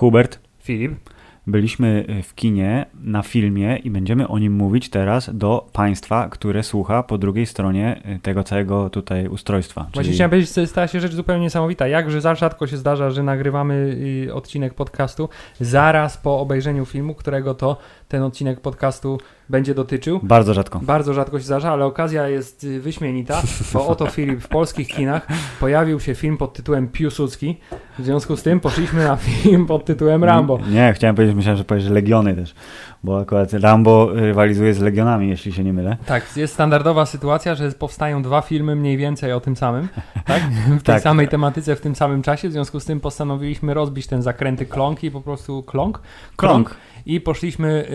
Hubert, Filip. byliśmy y, w kinie na filmie i będziemy o nim mówić teraz do państwa, które słucha po drugiej stronie y, tego całego tutaj ustrojstwa. Właśnie chciałem powiedzieć, stała się rzecz zupełnie niesamowita. Jakże za rzadko się zdarza, że nagrywamy y, odcinek podcastu zaraz po obejrzeniu filmu, którego to ten odcinek podcastu będzie dotyczył. Bardzo rzadko. Bardzo rzadko się zdarza, ale okazja jest y, wyśmienita, bo oto Filip w polskich kinach pojawił się film pod tytułem Piłsudski. W związku z tym poszliśmy na film pod tytułem Rambo. Nie, chciałem powiedzieć, myślałem, że powiesz, Legiony też, bo akurat Rambo rywalizuje z Legionami, jeśli się nie mylę. Tak, jest standardowa sytuacja, że powstają dwa filmy mniej więcej o tym samym, tak? W tej Tak. samej tematyce w tym samym czasie, w związku z tym postanowiliśmy rozbić ten zakręty kląk i po prostu kląk, Kląk. I poszliśmy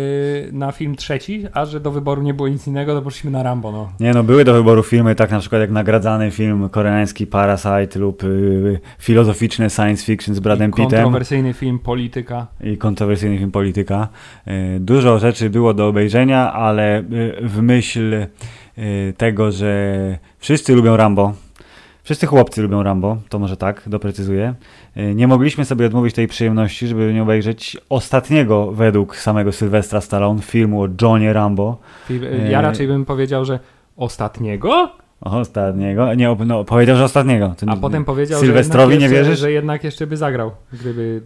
y, na film trzeci, a że do wyboru nie było nic innego, to poszliśmy na Rambo, no. Nie no, były do wyboru filmy, tak na przykład jak nagradzany film koreański Parasite lub y, filozoficzny science fiction z Bradem I Pittem Kontrowersyjny film Polityka. i kontrowersyjny film Polityka. Y, Dużo rzeczy było do obejrzenia, ale y, w myśl y, tego, że wszyscy lubią Rambo, wszyscy chłopcy lubią Rambo, to może tak, doprecyzuję, y, nie mogliśmy sobie odmówić tej przyjemności, żeby nie obejrzeć ostatniego według samego Sylwestra Stallone filmu o Johnie Rambo. Ja raczej bym powiedział, że ostatniego, Ostatniego? Nie, no, powiedział, że ostatniego. To a nie- potem powiedział, Sylwestrowi że, jednak nie jeszcze, wierzysz? że jednak jeszcze by zagrał, gdyby,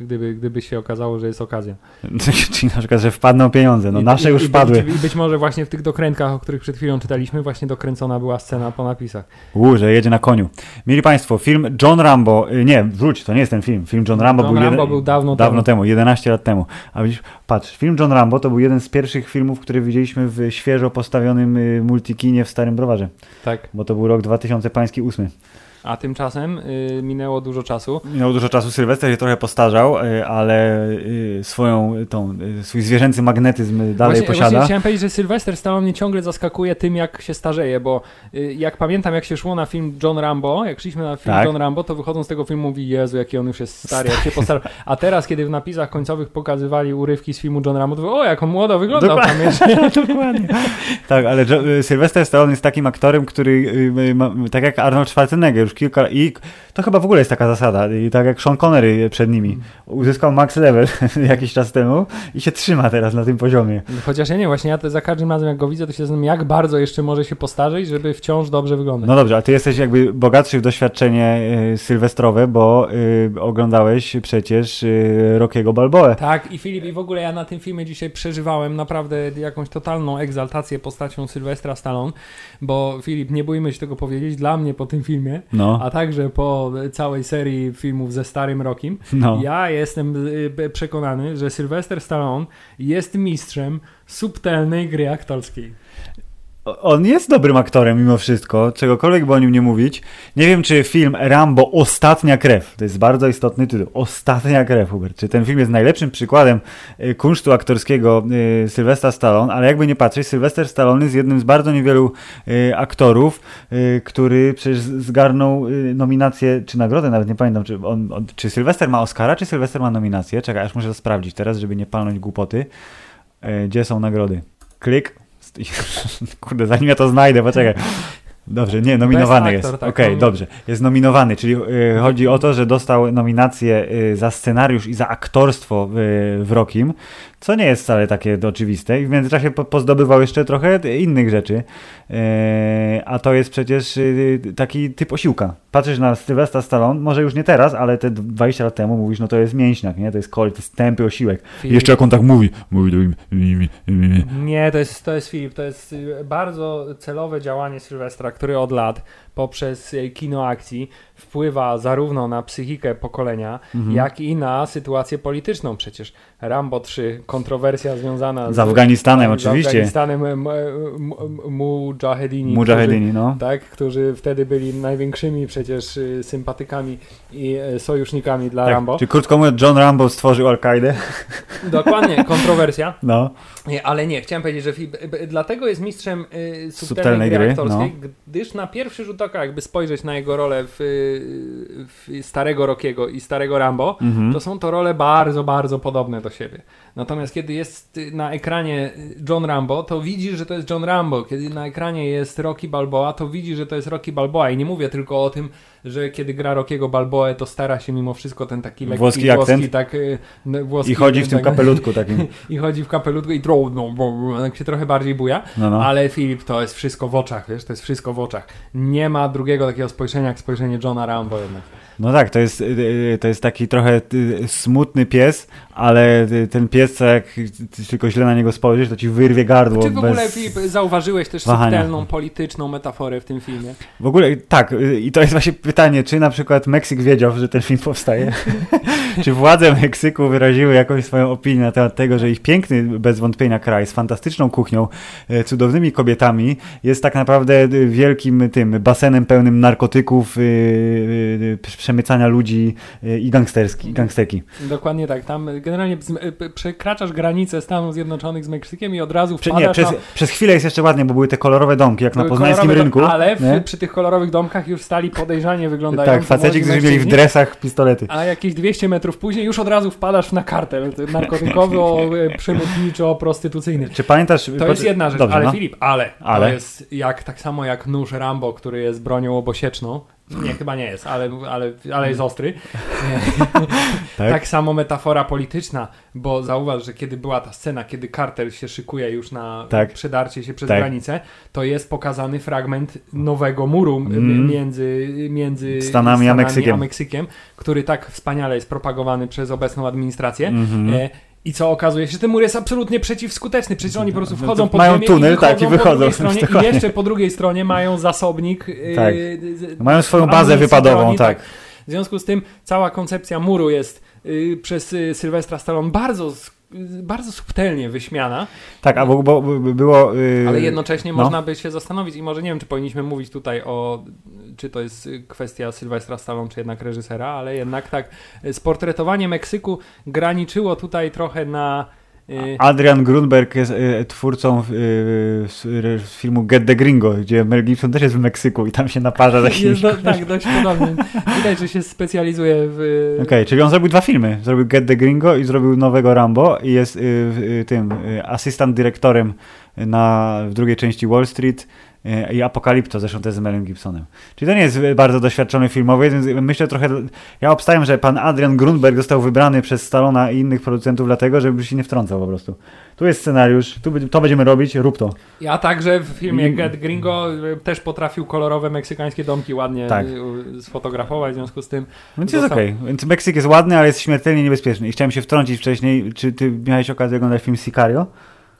gdyby, gdyby się okazało, że jest okazja. Czyli na przykład, że wpadną pieniądze. No I- nasze i- już i, wpadły. I być może właśnie w tych dokrętkach, o których przed chwilą czytaliśmy, właśnie dokręcona była scena po napisach. U, że jedzie na koniu. Mieli Państwo, film John Rambo, y, nie, wróć, to nie jest ten film. Film John Rambo, John był, Rambo jeden- był dawno dawno temu. temu, 11 lat temu. A widzisz, patrz, film John Rambo to był jeden z pierwszych filmów, który widzieliśmy w świeżo postawionym y, multikinie w Starym Browarze. Tak. Bo to był rok 2000 pański 8. A tymczasem y, minęło dużo czasu. Minęło dużo czasu, Sylwester się trochę postarzał, y, ale y, swoją, y, tą, y, swój zwierzęcy magnetyzm dalej właśnie, posiada. Właśnie chciałem powiedzieć, że Sylwester Stallone mnie ciągle zaskakuje tym, jak się starzeje, bo y, jak pamiętam, jak się szło na film John Rambo, jak szliśmy na film Tak. John Rambo, to wychodząc z tego filmu mówi, Jezu, jaki on już jest stary, jak się postarzał. A teraz, kiedy w napisach końcowych pokazywali urywki z filmu John Rambo, to mówię, o, jak on młodo wyglądał Dokładnie. tam jeszcze. Dokładnie. Tak, ale Sylwester Stallone jest takim aktorem, który tak jak Arnold Schwarzenegger już kilka i to chyba w ogóle jest taka zasada i tak jak Sean Connery przed nimi uzyskał max level jakiś czas temu i się trzyma teraz na tym poziomie. Chociaż ja nie, właśnie ja za każdym razem, jak go widzę, to się zastanawiam, jak bardzo jeszcze może się postarzeć, żeby wciąż dobrze wyglądać. No dobrze, a ty jesteś jakby bogatszy w doświadczenie y, sylwestrowe, bo y, oglądałeś przecież y, Rockiego Balboę. Tak, i Filip, i w ogóle ja na tym filmie dzisiaj przeżywałem naprawdę jakąś totalną egzaltację postacią Sylwestra Stallone, bo Filip, nie bójmy się tego powiedzieć, dla mnie po tym filmie, No, a także po całej serii filmów ze Starym Rokiem, no. ja jestem y, przekonany, że Sylwester Stallone jest mistrzem subtelnej gry aktorskiej. On jest dobrym aktorem mimo wszystko, czegokolwiek by o nim nie mówić. Nie wiem, czy film Rambo Ostatnia Krew, to jest bardzo istotny tytuł, Ostatnia Krew, Hubert, czy ten film jest najlepszym przykładem y, kunsztu aktorskiego y, Sylwestra Stallone, ale jakby nie patrzeć, Sylwester Stallone jest jednym z bardzo niewielu y, aktorów, który przecież zgarnął nominację, czy nagrodę, nawet nie pamiętam, czy, on, czy Sylwester ma Oscara, czy Sylwester ma nominację. Czekaj, aż muszę to sprawdzić teraz, żeby nie palnąć głupoty. Y, Gdzie są nagrody? Klik. Kurde, zanim ja to znajdę, poczekaj. Dobrze, nie, nominowany Best jest. tak, Okej, nomi- dobrze. Jest nominowany, czyli y, chodzi o to, że dostał nominację y, za scenariusz i za aktorstwo w, w Rokim, co nie jest wcale takie oczywiste. I w międzyczasie po, pozdobywał jeszcze trochę innych rzeczy. Y, a to jest przecież y, taki typ osiłka. Patrzysz na Sylwestra Stallone, może już nie teraz, ale te 20 lat temu mówisz, no to jest mięśniak, nie? To jest koleś, to jest tępy osiłek. Filip, Jeszcze jak on tak mówi, mówi do mi. Nie, to jest, to jest Filip, to jest y, bardzo celowe działanie Sylwestra, który od lat poprzez kino akcji wpływa zarówno na psychikę pokolenia, Mhm. jak i na sytuację polityczną. Przecież Rambo 3, kontrowersja związana Z Afganistanem z oczywiście. Afganistanem, m- m- m- Mujahedini, Mujahedini, no. tak, którzy wtedy byli największymi przecież y, sympatykami i y, sojusznikami dla Tak, Rambo. Czy krótko mówiąc, John Rambo stworzył Al-Kaidę? Dokładnie, kontrowersja. No. Nie, ale nie, chciałem powiedzieć, że dlatego jest mistrzem y, subtelnej, Subtelnej gry, gry, aktorskiej, gdyż na pierwszy rzut oka, jakby spojrzeć na jego rolę w, w starego Rockiego i starego Rambo, Mhm. to są to role bardzo, bardzo podobne do siebie. Natomiast kiedy jest y, na ekranie John Rambo, to widzi, że to jest John Rambo. Kiedy na ekranie jest Rocky Balboa, to widzi, że to jest Rocky Balboa. I nie mówię tylko o tym, że kiedy gra Rockiego Balboa, to stara się mimo wszystko ten taki lekki Włoski akcent. tak y, włoski I chodzi w tym tak, kapelutku takim. I chodzi w kapelutku i no, bo tak się trochę bardziej buja. No, no. Ale Filip, to jest wszystko w oczach, wiesz, to jest wszystko w oczach. Nie ma drugiego takiego spojrzenia jak spojrzenie Johna Rambo jednak. No tak, to jest, y, to jest taki trochę y, smutny pies, ale y, ten pies, jak ty tylko źle na niego spojrzysz, to ci wyrwie gardło. Czy w ogóle, zauważyłeś też wahania. subtelną, polityczną metaforę w tym filmie? W ogóle tak, y, i to jest właśnie pytanie, czy na przykład Meksyk wiedział, że ten film powstaje? czy władze Meksyku wyraziły jakąś swoją opinię na temat tego, że ich piękny, bez wątpienia kraj z fantastyczną kuchnią, cudownymi kobietami, jest tak naprawdę y, wielkim tym basenem pełnym narkotyków, y, y, y, przemycania ludzi y, i gangsterski, gangsterki. Dokładnie tak. Tam generalnie y, przekraczasz granicę Stanów Zjednoczonych z Meksykiem i od razu wpadasz nie, przez, przez chwilę jest jeszcze ładnie, bo były te kolorowe domki, jak na poznańskim rynku. Ale w, przy tych kolorowych domkach już stali podejrzanie wyglądają. Tak, faceci, którzy mieli w dresach pistolety. A jakieś 200 metrów później już od razu wpadasz na kartel narkotykowy, o, e. Czy pamiętasz... To jest jedna rzecz, Dobrze, ale no. Filip, ale, Ale? to jest jak, tak samo jak nóż Rambo, który jest bronią obosieczną. Nie, chyba nie jest, ale, ale, ale jest ostry. Tak? Tak samo metafora polityczna, bo zauważ, że kiedy była ta scena, kiedy kartel się szykuje już na Tak. przedarcie się przez Tak. granicę, to jest pokazany fragment nowego muru Mm. między, między Stanami a Meksykiem. a Meksykiem, który tak wspaniale jest propagowany przez obecną administrację. Mhm. E, I co okazuje się, że ten mur jest absolutnie przeciwskuteczny. Przecież oni po prostu wchodzą pod mają tunel, i tak, i wychodzą stronie, I jeszcze po drugiej stronie mają zasobnik. e, Tak. z- Mają swoją bazę wypadową, broni, tak. W związku z tym cała koncepcja muru jest y, przez y, Sylwestra Stallone bardzo, y, bardzo subtelnie wyśmiana, Tak, a bo, bo, było... Yy, ale jednocześnie no. można by się zastanowić i może nie wiem, czy powinniśmy mówić tutaj o, czy to jest kwestia Sylwestra Stallone, czy jednak reżysera, ale jednak tak, y, sportretowanie Meksyku graniczyło tutaj trochę na... y, Adrian Grunberg jest y, twórcą y, filmu Get the Gringo, gdzie Mel Gibson też jest w Meksyku i tam się naparza z jest jakimiś... do, tak, dość podobnie. Widać, że się specjalizuje w... Okej, czyli on zrobił dwa filmy. Zrobił Get the Gringo i zrobił nowego Rambo i jest tym asystent dyrektorem na, w drugiej części Wall Street i Apokalipto, zresztą też z Melem Gibsonem. Czyli to nie jest bardzo doświadczony filmowy, więc myślę trochę, ja obstawiam, że pan Adrian Grunberg został wybrany przez Stallona i innych producentów dlatego, żeby się nie wtrącał po prostu. Tu jest scenariusz, tu, to będziemy robić, rób to. Ja także w filmie Mm. Get Gringo y, też potrafił kolorowe meksykańskie domki ładnie Tak. y, sfotografować, w związku z tym Więc jest okej. Więc Meksyk jest ładny, ale jest śmiertelnie niebezpieczny. I chciałem się wtrącić wcześniej, czy ty miałeś okazję oglądać film Sicario?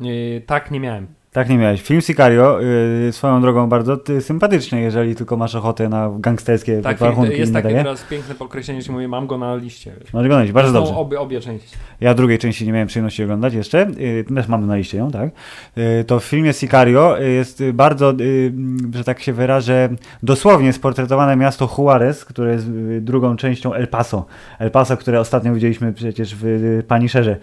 y, tak nie miałem. Tak nie miałeś. Film Sicario, yy, swoją drogą bardzo ty, sympatyczny, jeżeli tylko masz ochotę na gangsterskie Tak, warunki. jest takie teraz piękne podkreślenie, że mówię, mam go na liście. wiesz. Możesz oglądać, bardzo Są dobrze. Obie, obie części. Ja drugiej części nie miałem przyjemności oglądać jeszcze, yy, też mam na liście ją, tak. Yy, to w filmie Sicario yy, jest bardzo, yy, że tak się wyrażę, dosłownie sportretowane miasto Juarez, które jest yy, drugą częścią El Paso. El Paso, które ostatnio widzieliśmy przecież w Paniszerze,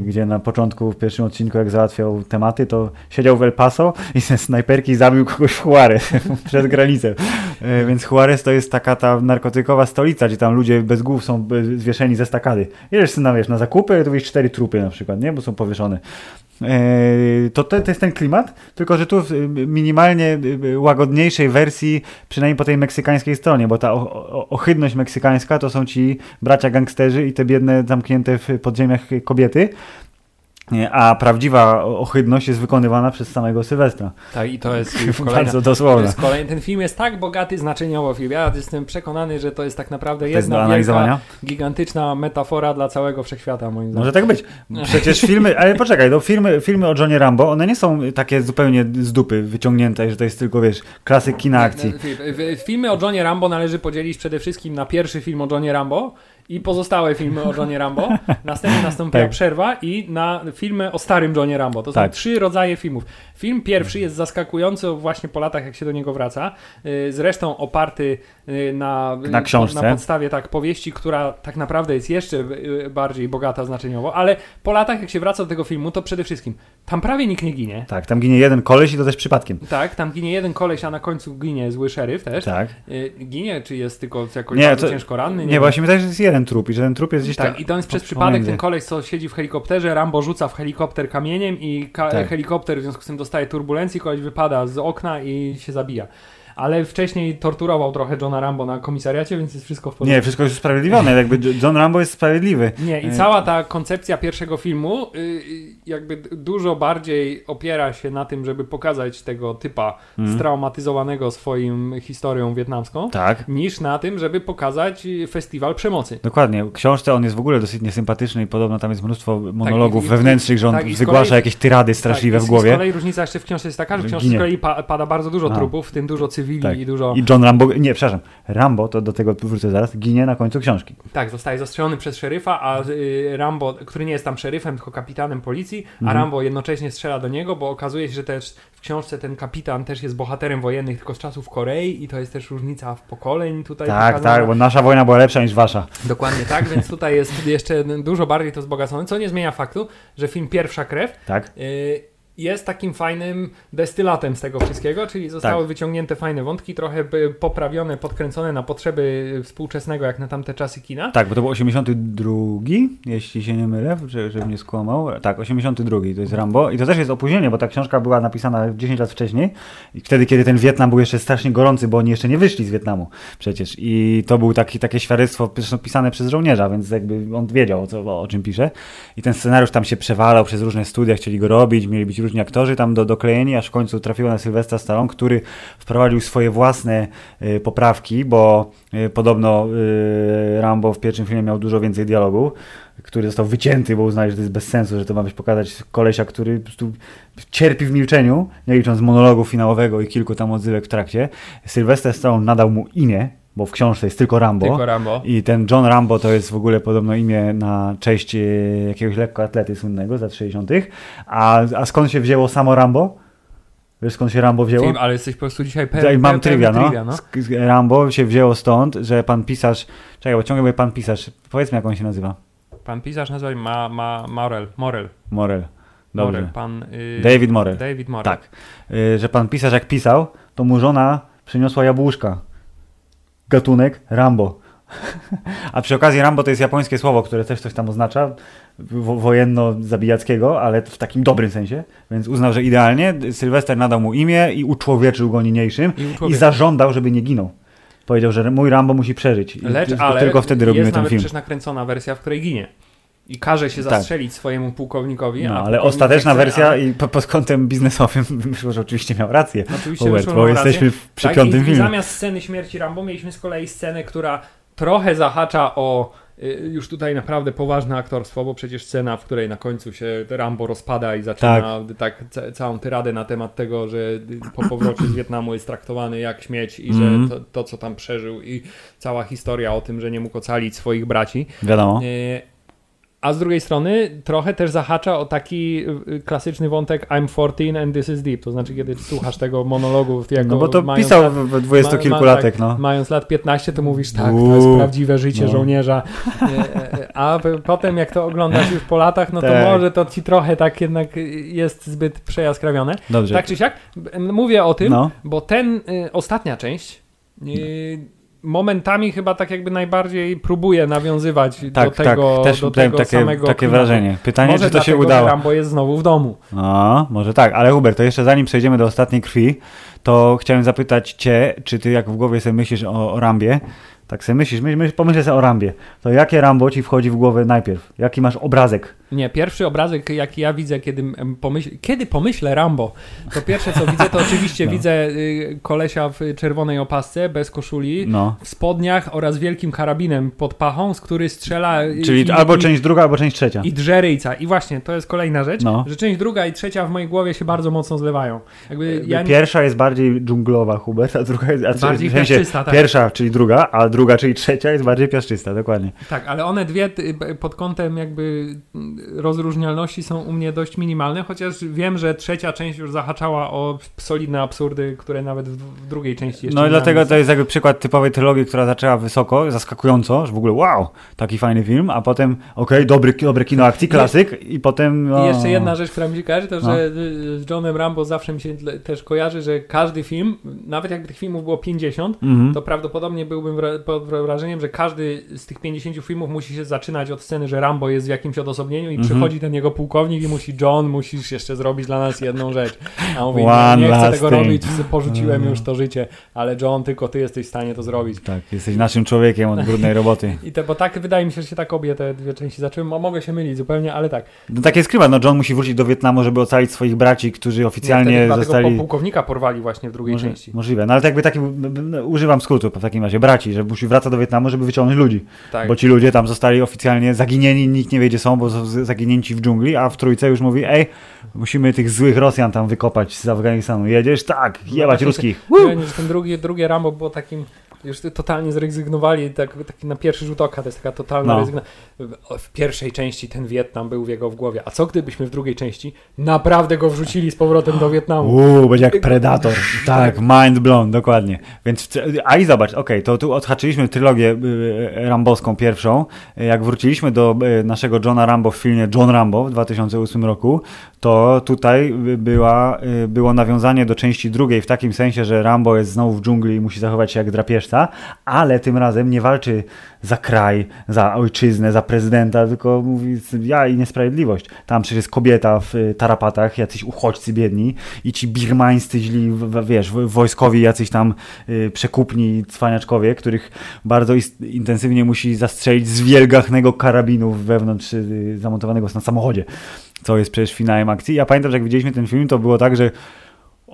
gdzie na początku, w pierwszym odcinku, jak załatwiał tematy, to siedział w El Paso i ze snajperki zabił kogoś w Juarez przez granicę. Yy, więc Juarez to jest taka ta narkotykowa stolica, gdzie tam ludzie bez głów są yy, zwieszeni ze stakady. Jedziesz na, wiesz, na zakupy, to widzisz cztery trupy na przykład, nie? Bo są powieszone. Eee, To, to, to jest ten klimat, tylko że tu w minimalnie łagodniejszej wersji, przynajmniej po tej meksykańskiej stronie, bo ta ohydność meksykańska to są ci bracia gangsterzy i te biedne zamknięte w podziemiach kobiety, a prawdziwa ohydność jest wykonywana przez samego Sylwestra. Tak, i to jest kolejna. Bardzo To dosłowna. jest kolejny, ten film jest tak bogaty znaczeniowo, film. Ja jestem przekonany, że to jest tak naprawdę To jedna wielka, analizowania. gigantyczna metafora dla całego wszechświata, moim zdaniem. Może tak być. Przecież filmy, ale poczekaj, no filmy, filmy o Johnie Rambo, one nie są takie zupełnie z dupy wyciągnięte, że to jest tylko, wiesz, klasyk kina akcji. W- Filmy o Johnie Rambo należy podzielić przede wszystkim na pierwszy film o Johnie Rambo i pozostałe filmy o Johnie Rambo. Następnie nastąpiła Tak. przerwa i na filmy o starym Johnie Rambo. To są Tak. trzy rodzaje filmów. Film pierwszy jest zaskakujący właśnie po latach, jak się do niego wraca. Yy, Zresztą oparty yy, na, Na książce. na podstawie tak powieści, która tak naprawdę jest jeszcze bardziej bogata znaczeniowo, ale po latach, jak się wraca do tego filmu, to przede wszystkim tam prawie nikt nie ginie. Tak, tam ginie jeden koleś i to też przypadkiem. Tak, tam ginie jeden koleś, a na końcu ginie zły szeryf też. Tak. Y, Ginie, czy jest tylko jakoś Nie, to- ciężko ranny? Nie, wiem. właśnie mi też jest jeden. Jeden trup i że ten trup jest gdzieś Tak, tam i to jest przez przypadek ten koleś, co siedzi w helikopterze, Rambo rzuca w helikopter kamieniem i Tak. helikopter w związku z tym dostaje turbulencji, koleś wypada z okna i się zabija. Ale wcześniej torturował trochę Johna Rambo na komisariacie, więc jest wszystko w porządku. Nie, wszystko jest usprawiedliwione, jakby John Rambo jest sprawiedliwy. Nie, i E, cała ta koncepcja pierwszego filmu y, y, jakby dużo bardziej opiera się na tym, żeby pokazać tego typa Mhm. straumatyzowanego swoim historią wietnamską, Tak. niż na tym, żeby pokazać festiwal przemocy. Dokładnie. W książce on jest w ogóle dosyć niesympatyczny i podobno tam jest mnóstwo monologów i- i- wewnętrznych, że on tak, z wygłasza kolei- jakieś tyrady straszliwe tak, w Z głowie. kolei różnica jeszcze w książce jest taka, że w książce ginie. z kolei pa, pada bardzo dużo A. trupów, w tym dużo cywili Tak. i dużo... I John Rambo, nie, przepraszam, Rambo, to do tego wrócę zaraz, ginie na końcu książki. Tak, zostaje zastrzelony przez szeryfa, a y, Rambo, który nie jest tam szeryfem, tylko kapitanem policji, a Mhm. Rambo jednocześnie strzela do niego, bo okazuje się, że też w książce ten kapitan też jest bohaterem wojennych, tylko z czasów Korei i to jest też różnica w pokoleń tutaj Tak, pokazana. tak, bo nasza wojna była lepsza niż wasza. Dokładnie tak, więc tutaj jest jeszcze dużo bardziej to wzbogacone, co nie zmienia faktu, że film Pierwsza Krew Tak? y, jest takim fajnym destylatem z tego wszystkiego, czyli zostały Tak. wyciągnięte fajne wątki, trochę poprawione, podkręcone na potrzeby współczesnego, jak na tamte czasy kina. Tak, bo to był 82, jeśli się nie mylę, że, żebym nie skłamał. Tak, 82 to jest Rambo i to też jest opóźnienie, bo ta książka była napisana 10 lat wcześniej i wtedy, kiedy ten Wietnam był jeszcze strasznie gorący, bo oni jeszcze nie wyszli z Wietnamu przecież i to był taki, takie świadectwo pisane przez żołnierza, więc jakby on wiedział o, co, o czym pisze i ten scenariusz tam się przewalał przez różne studia, chcieli go robić, mieli być różni aktorzy tam do, doklejeni, aż w końcu trafiło na Sylwestra Stallone, który wprowadził swoje własne y, poprawki, bo y, podobno y, Rambo w pierwszym filmie miał dużo więcej dialogu, który został wycięty, bo uznali, że to jest bez sensu, że to ma być pokazać kolesia, który po prostu cierpi w milczeniu, nie licząc monologu finałowego i kilku tam odzywek w trakcie. Sylwester Stallone nadał mu imię, bo w książce jest tylko Rambo. Tylko Rambo. I ten John Rambo to jest w ogóle podobno imię na cześć e, jakiegoś lekkoatlety słynnego z lat 60. A, a skąd się wzięło samo Rambo? Wiesz skąd się Rambo wzięło? Ale jesteś po prostu dzisiaj pe- Tutaj pe- mam trivia, no. trivia, no. Rambo się wzięło stąd, że pan pisarz, czekaj, bo ciągle mówię pan pisarz, powiedzmy jak on się nazywa. Pan pisarz nazywa się ma, ma, Morel. Morel. Morel. Dobrze. Morel. Pan, y, David Morel. David Morel. Tak. Y, że pan pisarz jak pisał, to mu żona przyniosła jabłuszka. Gatunek Rambo. A przy okazji Rambo to jest japońskie słowo, które też coś tam oznacza, wo- wojenno-zabijackiego, ale w takim dobrym sensie, więc uznał, że idealnie. Sylwester nadał mu imię i uczłowieczył go niniejszym I i zażądał, żeby nie ginął. Powiedział, że mój Rambo musi przeżyć. I Lecz, tylko, ale tylko wtedy robimy jest ten nawet film. przecież nakręcona wersja, w której ginie. I każe się Tak. zastrzelić swojemu pułkownikowi. No, ale ostateczna chce, wersja i po, pod kątem biznesowym wyszło, że oczywiście miał rację. Oczywiście Hubert, bo rację. jesteśmy w- przy Tak, piątym i, I filmie. zamiast sceny śmierci Rambo mieliśmy z kolei scenę, która trochę zahacza o y, już tutaj naprawdę poważne aktorstwo, bo przecież scena, w której na końcu się Rambo rozpada i zaczyna tak, ca- całą tyradę na temat tego, że y, po powrocie z Wietnamu jest traktowany jak śmieć i Mhm. że to, to, co tam przeżył i cała historia o tym, że nie mógł ocalić swoich braci. Wiadomo. E, A z drugiej strony trochę też zahacza o taki y, klasyczny wątek I'm 14 and this is deep. To znaczy, kiedy słuchasz tego monologu, jako No bo to pisał lat- w w dwudziestokilku ma- ma- tak, no. Mając lat 15, to mówisz tak, to jest Uuu, prawdziwe życie no. żołnierza. E, A potem jak to oglądasz już po latach, no to Tak. może to ci trochę tak jednak jest zbyt przejaskrawione. Dobrze. Tak czy siak, mówię o tym, No. bo ten, y, ostatnia część y, momentami chyba tak jakby najbardziej próbuje nawiązywać do Tak, tego, tak, też do tego takie, samego takie klimatu. wrażenie. Pytanie, Może czy to się udało. Rambo jest znowu w domu. A, może tak, ale Hubert, to jeszcze zanim przejdziemy do ostatniej krwi, to chciałem zapytać Cię, czy Ty jak w głowie sobie myślisz o, o Rambie, tak sobie myślisz, myśl, myśl, pomyśl sobie o Rambie, to jakie Rambo Ci wchodzi w głowę najpierw? Jaki masz obrazek? Nie, pierwszy obrazek, jaki ja widzę, kiedy, pomyśl, kiedy pomyślę Rambo, to pierwsze co widzę, to oczywiście No. widzę y, kolesia w czerwonej opasce, bez koszuli, No. w spodniach oraz wielkim karabinem pod pachą, z który strzela y, Czyli i, albo i, część druga, albo część trzecia. i drze ryjca. I właśnie, to jest kolejna rzecz, No. że część druga i trzecia w mojej głowie się bardzo mocno zlewają. Jakby ja Pierwsza jest bardziej dżunglowa, Hubert, a druga jest... A Bardziej w sensie piaszczysta, tak. Pierwsza, czyli druga, a druga, czyli trzecia jest bardziej piaszczysta, dokładnie. Tak, ale one dwie pod kątem jakby rozróżnialności są u mnie dość minimalne, chociaż wiem, że trzecia część już zahaczała o solidne absurdy, które nawet w, drugiej części jeszcze No i dlatego to jest jakby przykład typowej trylogii, która zaczęła wysoko, zaskakująco, że w ogóle wow, taki fajny film, a potem okej, dobry, dobre kino akcji, klasyk i potem... I No, jeszcze jedna rzecz, która mi się kojarzy, to No. że y, z Johnem Rambo zawsze mi się też kojarzy, że każdy film, nawet jakby tych filmów było 50, Mhm. to prawdopodobnie byłbym pod wrażeniem, że każdy z tych 50 filmów musi się zaczynać od sceny, że Rambo jest w jakimś odosobnieniu i Mhm. przychodzi ten jego pułkownik i musi John, musisz jeszcze zrobić dla nas jedną rzecz. A on mówi, One nie, nie chcę tego thing. robić, porzuciłem Mhm. już to życie, ale John, tylko ty jesteś w stanie to zrobić. Tak, jesteś naszym człowiekiem od brudnej roboty. I te, bo tak wydaje mi się, że się tak obie te dwie części zaczęły. Mo- Mogę się mylić zupełnie, ale tak. No tak jest klimat, no John musi wrócić do Wietnamu, żeby ocalić swoich braci, którzy Nie, oficjalnie chyba zostali... po- pułkownika porwali właśnie w drugiej Może, części. możliwe, no ale tak jakby taki, no, używam skrótu w takim razie, braci, że musi wracać do Wietnamu, żeby wyciągnąć ludzi, Tak. bo ci ludzie tam zostali oficjalnie zaginieni, nikt nie wie gdzie są, bo zaginięci w dżungli, a w trójce już mówi, ej, musimy tych złych Rosjan tam wykopać z Afganistanu, jedziesz? Tak, No jebać właśnie ruskich. Ten drugi, drugie Rambo było takim, już totalnie zrezygnowali, tak, taki na pierwszy rzut oka, to jest taka totalna No. rezygnacja. W- pierwszej części ten Wietnam był w jego w głowie, a co gdybyśmy w drugiej części naprawdę go wrzucili z powrotem do Wietnamu? Uuu, będzie jak Predator. Tak, mind blown, dokładnie. Więc, a i zobacz, okej, to tu odhaczyliśmy trylogię y, rambowską pierwszą. Jak wróciliśmy do y, naszego Johna Rambo w filmie John Rambo w 2008 roku, to tutaj y, była, y, było nawiązanie do części drugiej w takim sensie, że Rambo jest znowu w dżungli i musi zachować się jak drapieżca, ale tym razem nie walczy za kraj, za ojczyznę, za prezydenta, tylko mówi ja i niesprawiedliwość. Tam przecież jest kobieta w y, tarapatach, jacyś uchodźcy biedni i ci birmańscy źli, wiesz, wojskowi jacyś tam y, przekupni cwaniaczkowie, których bardzo intensywnie musi zastrzelić z wielgachnego karabinu wewnątrz y, zamontowanego na samochodzie, co jest przecież finałem akcji. Ja pamiętam, że jak widzieliśmy ten film, to było tak, że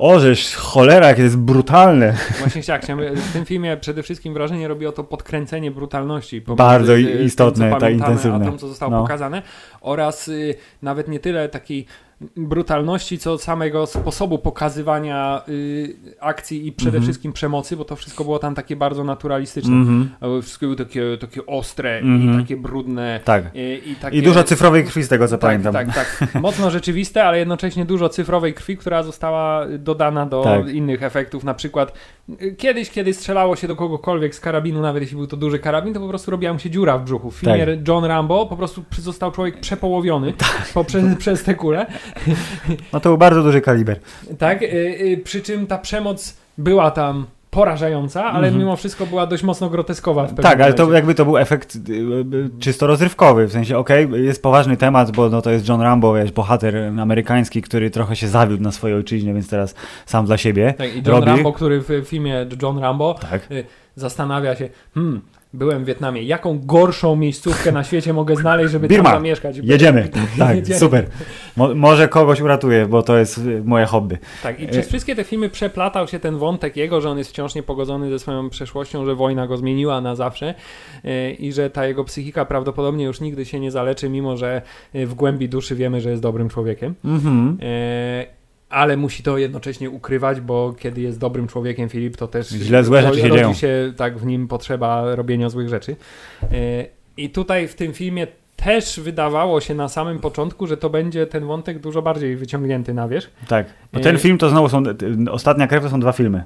o, żeż cholera, jakie to jest brutalne. Właśnie tak, chciałem, w tym filmie przede wszystkim wrażenie robiło to podkręcenie brutalności. Bardzo tym, istotne, co tak, pamiętamy, intensywne. A tym, co zostało No. pokazane oraz y, nawet nie tyle takiej brutalności, co samego sposobu pokazywania y, akcji i przede Mhm. wszystkim przemocy, bo to wszystko było tam takie bardzo naturalistyczne. Mhm. Ale Wszystko było takie, takie ostre Mhm. i takie brudne. Tak. I, i, takie, I dużo cyfrowej krwi z tego, co tak, pamiętam. Tak, tak. Mocno rzeczywiste, ale jednocześnie dużo cyfrowej krwi, która została dodana do Tak. innych efektów. Na przykład y, kiedyś, kiedy strzelało się do kogokolwiek z karabinu, nawet jeśli był to duży karabin, to po prostu robiła mu się dziura w brzuchu. W filmie Tak. John Rambo po prostu został człowiek przepołowiony poprzez, przez te kule. No to był bardzo duży kaliber. Tak, y, y, przy czym ta przemoc była tam porażająca, ale Mhm. mimo wszystko była dość mocno groteskowa. W Tak, ale to jakby to był efekt y, czysto rozrywkowy, w sensie okej, jest poważny temat, bo no, to jest John Rambo, wiesz, bohater amerykański, który trochę się zawiódł na swojej ojczyźnie, więc teraz sam dla siebie Tak, i John robi. Rambo, który w filmie John Rambo Tak. zastanawia się, hmm, byłem w Wietnamie, jaką gorszą miejscówkę na świecie mogę znaleźć, żeby Birma. tam zamieszkać? Jedziemy, tak, Jedziemy. super. Mo może kogoś uratuję, bo to jest y, moje hobby. Tak, i E- przez wszystkie te filmy przeplatał się ten wątek jego, że on jest wciąż niepogodzony ze swoją przeszłością, że wojna go zmieniła na zawsze e, i że ta jego psychika prawdopodobnie już nigdy się nie zaleczy, mimo że w głębi duszy wiemy, że jest dobrym człowiekiem. Mhm. E, ale musi to jednocześnie ukrywać, bo kiedy jest dobrym człowiekiem Filip, to też Źle, złe rzeczy się dzieją. się tak w nim potrzeba robienia złych rzeczy. E, I tutaj w tym filmie też wydawało się na samym początku, że to będzie ten wątek dużo bardziej wyciągnięty na wierzch. Tak, bo ten E- film to znowu są, y, Ostatnia Krew to są dwa filmy.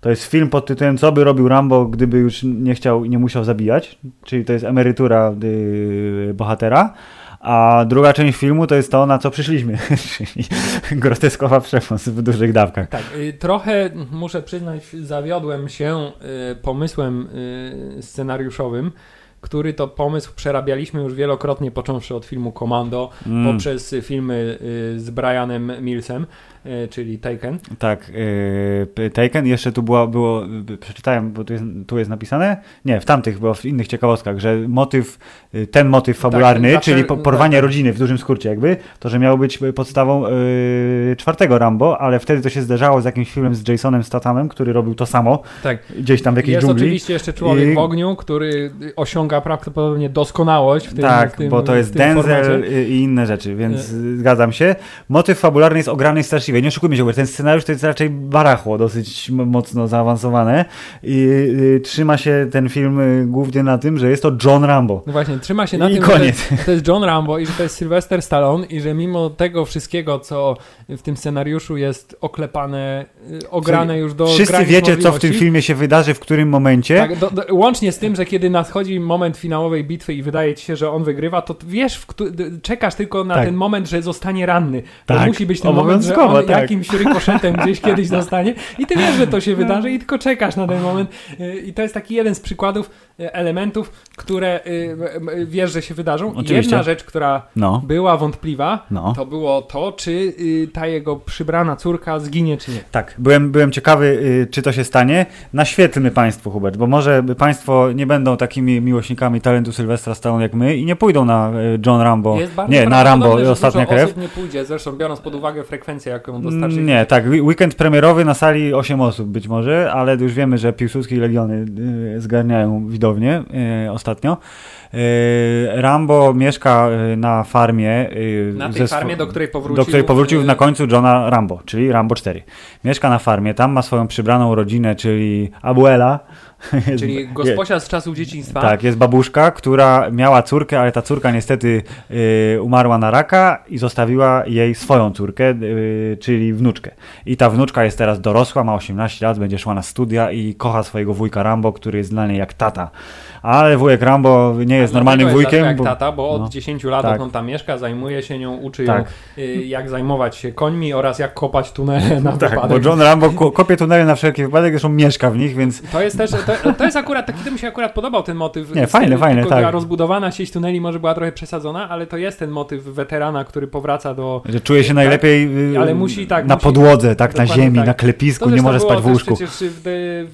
To jest film pod tytułem Co by robił Rambo, gdyby już nie chciał i nie musiał zabijać, czyli to jest emerytura y, bohatera, a druga część filmu to jest to, na co przyszliśmy, czyli groteskowa przemoc w dużych dawkach. Tak, y, trochę muszę przyznać, zawiodłem się y, pomysłem y, scenariuszowym, który to pomysł przerabialiśmy już wielokrotnie, począwszy od filmu Commando, Mm, poprzez filmy z Brianem Millsem, czyli Taken. tak, y, Taken, jeszcze tu było, było przeczytałem, bo tu jest, tu jest napisane, nie, w tamtych, bo w innych ciekawostkach, że motyw, y, ten motyw fabularny, zawsze- czyli po, porwanie tak. rodziny w dużym skrócie jakby, to, że miało być podstawą y, czwartego Rambo, ale wtedy to się zdarzało z jakimś filmem z Jasonem Stathamem, który robił to samo, Tak. gdzieś tam w jakiejś Jest dżungli. oczywiście jeszcze Człowiek I- w ogniu, który osiąga prawdopodobnie doskonałość w tym Tak, w tym, bo to jest Denzel formacie. i inne rzeczy, więc zgadzam się. Motyw fabularny jest ograny straszliwie. Nie oszukujmy się, bo ten scenariusz to jest raczej barachło, dosyć mocno zaawansowane i y, trzyma się ten film y, głównie na tym, że jest to John Rambo. No właśnie, trzyma się na I tym, koniec. Że to jest John Rambo i że to jest Sylvester Stallone i że mimo tego wszystkiego, co w tym scenariuszu jest oklepane, y, ograne już do Wszyscy wiecie, co w tym filmie się wydarzy, w którym momencie. Tak, do, do, łącznie z tym, że kiedy nadchodzi moment finałowej bitwy i wydaje ci się, że on wygrywa, to wiesz, w, czekasz tylko na Tak. ten moment, że zostanie ranny. To Tak, musi być ten moment, że on tak. jakimś rykoszetem gdzieś kiedyś dostanie i ty wiesz, że to się wydarzy i tylko czekasz na ten moment. Y, I to jest taki jeden z przykładów y, elementów, które y, wiesz, że się wydarzą. I Oczywiście. Jedna rzecz, która No, była wątpliwa, no. to było to, czy ta jego przybrana córka zginie, czy nie. Tak, byłem, byłem ciekawy, czy to się stanie. Naświetlmy Państwu, Hubert, bo może Państwo nie będą takimi miłośnikami talentu Sylwestra Stallone jak my i nie pójdą na John Rambo. Nie, na Rambo, Ostatnia Krew. nie pójdzie, zresztą biorąc pod uwagę frekwencję, jaką Nie, tak, weekend premierowy na sali 8 osób być może, ale już wiemy, że Piłsudski i Legiony y, zgarniają widownię y, ostatnio. Y, Rambo mieszka na farmie. Na tej farmie, do której powrócił. do której powrócił na końcu Johna Rambo, czyli Rambo 4. Mieszka na farmie, tam ma swoją przybraną rodzinę, czyli Abuela. Czyli gosposia z czasów dzieciństwa. tak, jest babuszka, która miała córkę, ale ta córka niestety y, umarła na raka i zostawiła jej swoją córkę, y, czyli wnuczkę. I ta wnuczka jest teraz dorosła, ma 18 lat, będzie szła na studia i kocha swojego wujka Rambo, który jest dla niej jak tata. Ale wujek Rambo nie jest normalnym jest wujkiem. jak bo- tata, bo od no. 10 lat Tak. on tam mieszka, zajmuje się nią, uczy Tak. ją y, jak zajmować się końmi oraz jak kopać tunele na Tak, bo wypadek. John Rambo ko- kopie tunele na wszelki wypadek, zresztą mieszka w nich, więc To jest też, to, to jest akurat, taki to mi się akurat podobał ten motyw. Nie, fajny, fajny, tak. ta rozbudowana sieć tuneli może była trochę przesadzona, ale to jest ten motyw weterana, który powraca do... że czuje się najlepiej y, Ale musi, tak, na musi- podłodze, tak, na ziemi, tak. na klepisku, To nie może spać w łóżku. przecież w,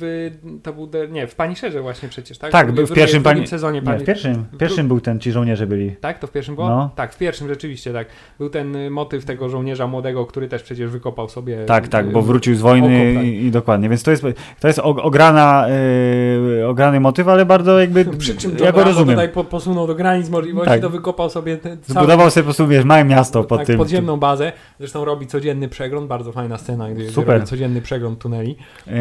w, to był, nie, w Paniszerze właśnie przecież, tak? Tak, w, w pierwszym w drugim pani... sezonie Nie, pani... w pierwszym, w pierwszym był ten, ci żołnierze byli. Tak, to w pierwszym było? No. Tak, w pierwszym rzeczywiście, tak. Był ten y, motyw tego żołnierza młodego, który też przecież wykopał sobie... Tak, tak, y, bo wrócił z wojny oko, tak. i, i dokładnie, więc to jest, to jest og- ograna, yy, ograny motyw, ale bardzo jakby, Przy czym ja John go rozumiem. tutaj po, posunął do granic możliwości, Tak. to wykopał sobie Zbudował sobie po prostu, wiesz, małe miasto pod tak, tym. podziemną bazę. Zresztą robi codzienny przegląd, bardzo fajna scena, gdy, gdy Super. robi codzienny przegląd tuneli. Yy,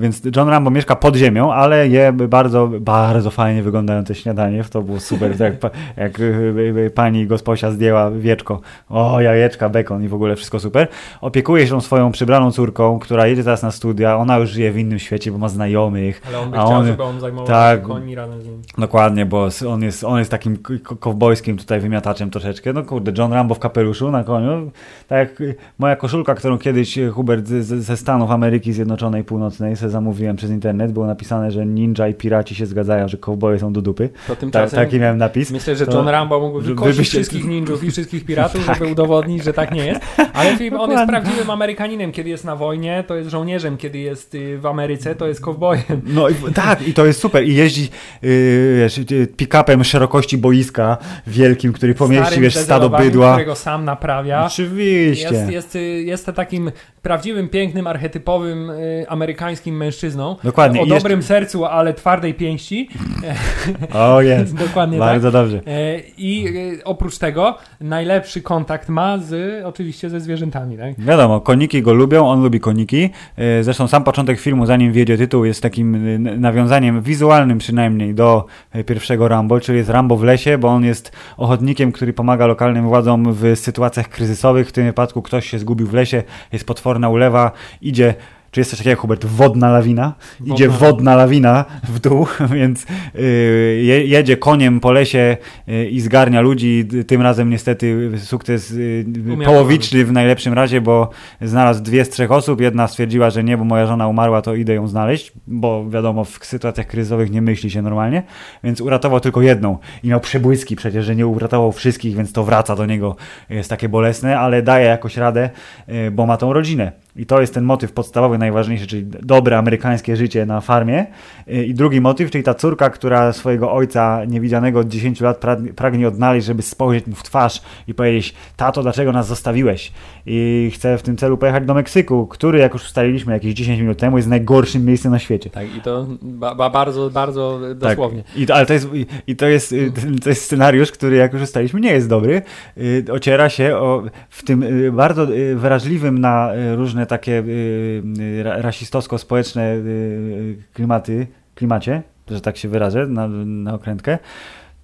więc John Rambo mieszka pod ziemią, ale je bardzo, bardzo fajnie wyglądające śniadanie. To było super, jak, jak yy, yy, pani gosposia zdjęła wieczko. O, jajeczka, bekon i w ogóle wszystko super. Opiekuje się swoją przybraną córką, która jedzie teraz na studia. Ona już żyje w innym świecie, bo ma znajomych. Ale on by chciał, on- żeby on zajmował tak. się końmi razem z nim. Dokładnie, bo on jest, on jest takim kowbojskim tutaj wymiataczem troszeczkę. No kurde, John Rambo w kapeluszu na koniu. Tak jak y, moja koszulka, którą kiedyś y, Hubert ze Stanów Ameryki Zjednoczonej Północnej se zamówiłem przez internet, było napisane, że ninja i piraci się zgadzają, że kowboje są do dupy. To Ta, tymczasem taki miałem napis. myślę, że To- John Rambo mógłby wykosić wszystkich ninjów i wszystkich piratów, Tak. żeby udowodnić, że tak nie jest. Ale on jest prawdziwym Amerykaninem, kiedy jest na wojnie, to jest żołnierzem, kiedy jest y, w Ameryce, to jest kowbojem. No i, tak, i to jest super. I jeździ yy, pick-upem szerokości boiska wielkim, który pomieści, Starym wiesz, stado bydła. którego sam naprawia. Oczywiście. Jest, jest, y, jest takim prawdziwym, pięknym, archetypowym y, amerykańskim mężczyzną. Dokładnie. O I jeszcze- dobrym sercu, ale twardej pięści. O jest. Dokładnie tak. Bardzo dobrze. E, I y, oprócz tego najlepszy kontakt ma z oczywiście ze zwierzętami, tak? Wiadomo, koniki go lubią, on lubi koniki. E, Zresztą sam początek filmu, zanim wiedzie tytuł, jest takim nawiązaniem wizualnym przynajmniej do pierwszego Rambo, czyli jest Rambo w lesie, bo on jest ochotnikiem, który pomaga lokalnym władzom w sytuacjach kryzysowych. W tym wypadku ktoś się zgubił w lesie, jest potworna ulewa, idzie czy jest coś takiego, Hubert, wodna lawina? Idzie Wodna. wodna lawina w dół, więc y, je, jedzie koniem po lesie y, i zgarnia ludzi. Tym razem niestety sukces y, połowiczny w najlepszym razie, bo znalazł dwie z trzech osób. Jedna stwierdziła, że nie, bo moja żona umarła, to idę ją znaleźć, bo wiadomo, w sytuacjach kryzysowych nie myśli się normalnie, więc uratował tylko jedną. I miał przebłyski przecież, że nie uratował wszystkich, więc to wraca do niego. Jest takie bolesne, ale daje jakoś radę, bo ma tą rodzinę. I to jest ten motyw podstawowy, najważniejszy, czyli dobre amerykańskie życie na farmie. Y, I drugi motyw, czyli ta córka, która swojego ojca niewidzianego od 10 lat pragnie odnaleźć, żeby spojrzeć mu w twarz i powiedzieć, tato, dlaczego nas zostawiłeś? I chce w tym celu pojechać do Meksyku, który, jak już ustaliliśmy jakieś 10 minut temu, jest najgorszym miejscem na świecie. Tak, i to ba, ba bardzo, bardzo dosłownie. Tak. I to, ale to jest, i, i to, jest, y, to jest scenariusz, który, jak już ustaliliśmy, nie jest dobry. Y, ociera się o, w tym bardzo wrażliwym na różne takie rasistowsko-społeczne klimaty, klimacie, że tak się wyrażę, na, na okrętkę,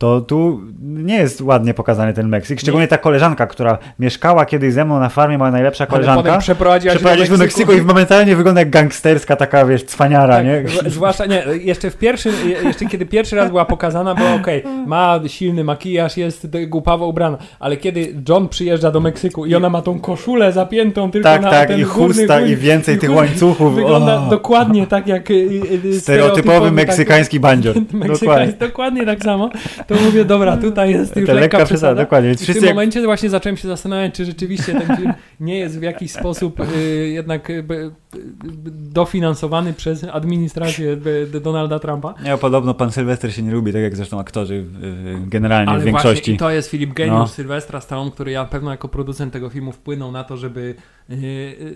to tu nie jest ładnie pokazany ten Meksyk. Szczególnie ta koleżanka, która mieszkała kiedyś ze mną na farmie, moja najlepsza koleżanka. Przeprowadziła się do Meksyku. i momentalnie wygląda jak gangsterska taka, wiesz, cwaniara, tak, nie? Zwłaszcza, nie, jeszcze w pierwszym, jeszcze kiedy pierwszy raz była pokazana, było okej, okay, ma silny makijaż, jest głupawo ubrana, ale kiedy John przyjeżdża do Meksyku i ona ma tą koszulę zapiętą tylko tak, na tak, ten i chusta górny, i więcej tych łańcuchów. Wygląda oh. dokładnie tak jak y, y, y, stereotypowy meksykański tak, bandzior. Dokładnie. dokładnie tak samo to mówię, dobra, tutaj jest już lekka, lekka przesada. Dokładnie. Więc w tym jak... momencie właśnie zacząłem się zastanawiać, czy rzeczywiście ten film nie jest w jakiś sposób y, jednak y, y, dofinansowany przez administrację Donalda Trumpa. Nie, podobno pan Sylwester się nie lubi, tak jak zresztą aktorzy generalnie Ale w większości. Właśnie, i to jest Filip Geniusz no. Sylwestra Stallone, który ja pewno jako producent tego filmu wpłynął na to, żeby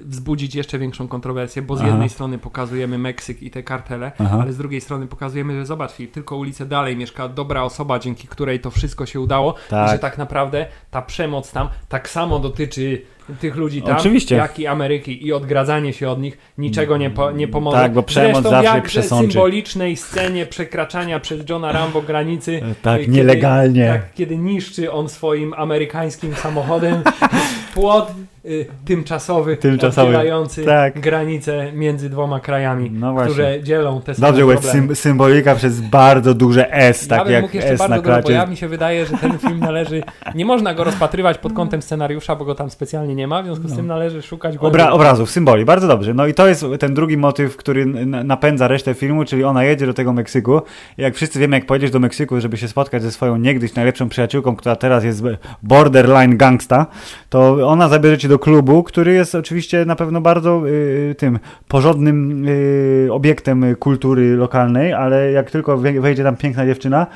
wzbudzić jeszcze większą kontrowersję, bo z Aha. jednej strony pokazujemy Meksyk i te kartele, Aha. ale z drugiej strony pokazujemy, że zobacz, Filip, tylko ulicę dalej mieszka dobra osoba, dzięki której to wszystko się udało tak. i że tak naprawdę ta przemoc tam tak samo dotyczy tych ludzi tam, Oczywiście. jak i Ameryki i odgradzanie się od nich niczego nie, po, nie pomoże. Tak, bo przemoc Zresztą zawsze jak przesączy. symbolicznej scenie przekraczania przez Johna Rambo granicy. Tak, kiedy, nielegalnie. Tak, kiedy niszczy on swoim amerykańskim samochodem płot y, tymczasowy, tymczasowy oddzielający tak. granicę między dwoma krajami, no które dzielą te same Dobrze, sym symbolika przez bardzo duże S, tak ja jak S na dużo, bo ja mi się wydaje, że ten film należy, nie można go rozpatrywać pod kątem scenariusza, bo go tam specjalnie nie ma, w związku z no. tym należy szukać Obra obrazów, symboli, bardzo dobrze. No i to jest ten drugi motyw, który napędza resztę filmu, czyli ona jedzie do tego Meksyku. I jak wszyscy wiemy, jak pojedziesz do Meksyku, żeby się spotkać ze swoją niegdyś najlepszą przyjaciółką, która teraz jest borderline gangsta, to ona zabierze cię do klubu, który jest oczywiście na pewno bardzo y, tym porządnym y, obiektem kultury lokalnej, ale jak tylko wejdzie tam piękna dziewczyna,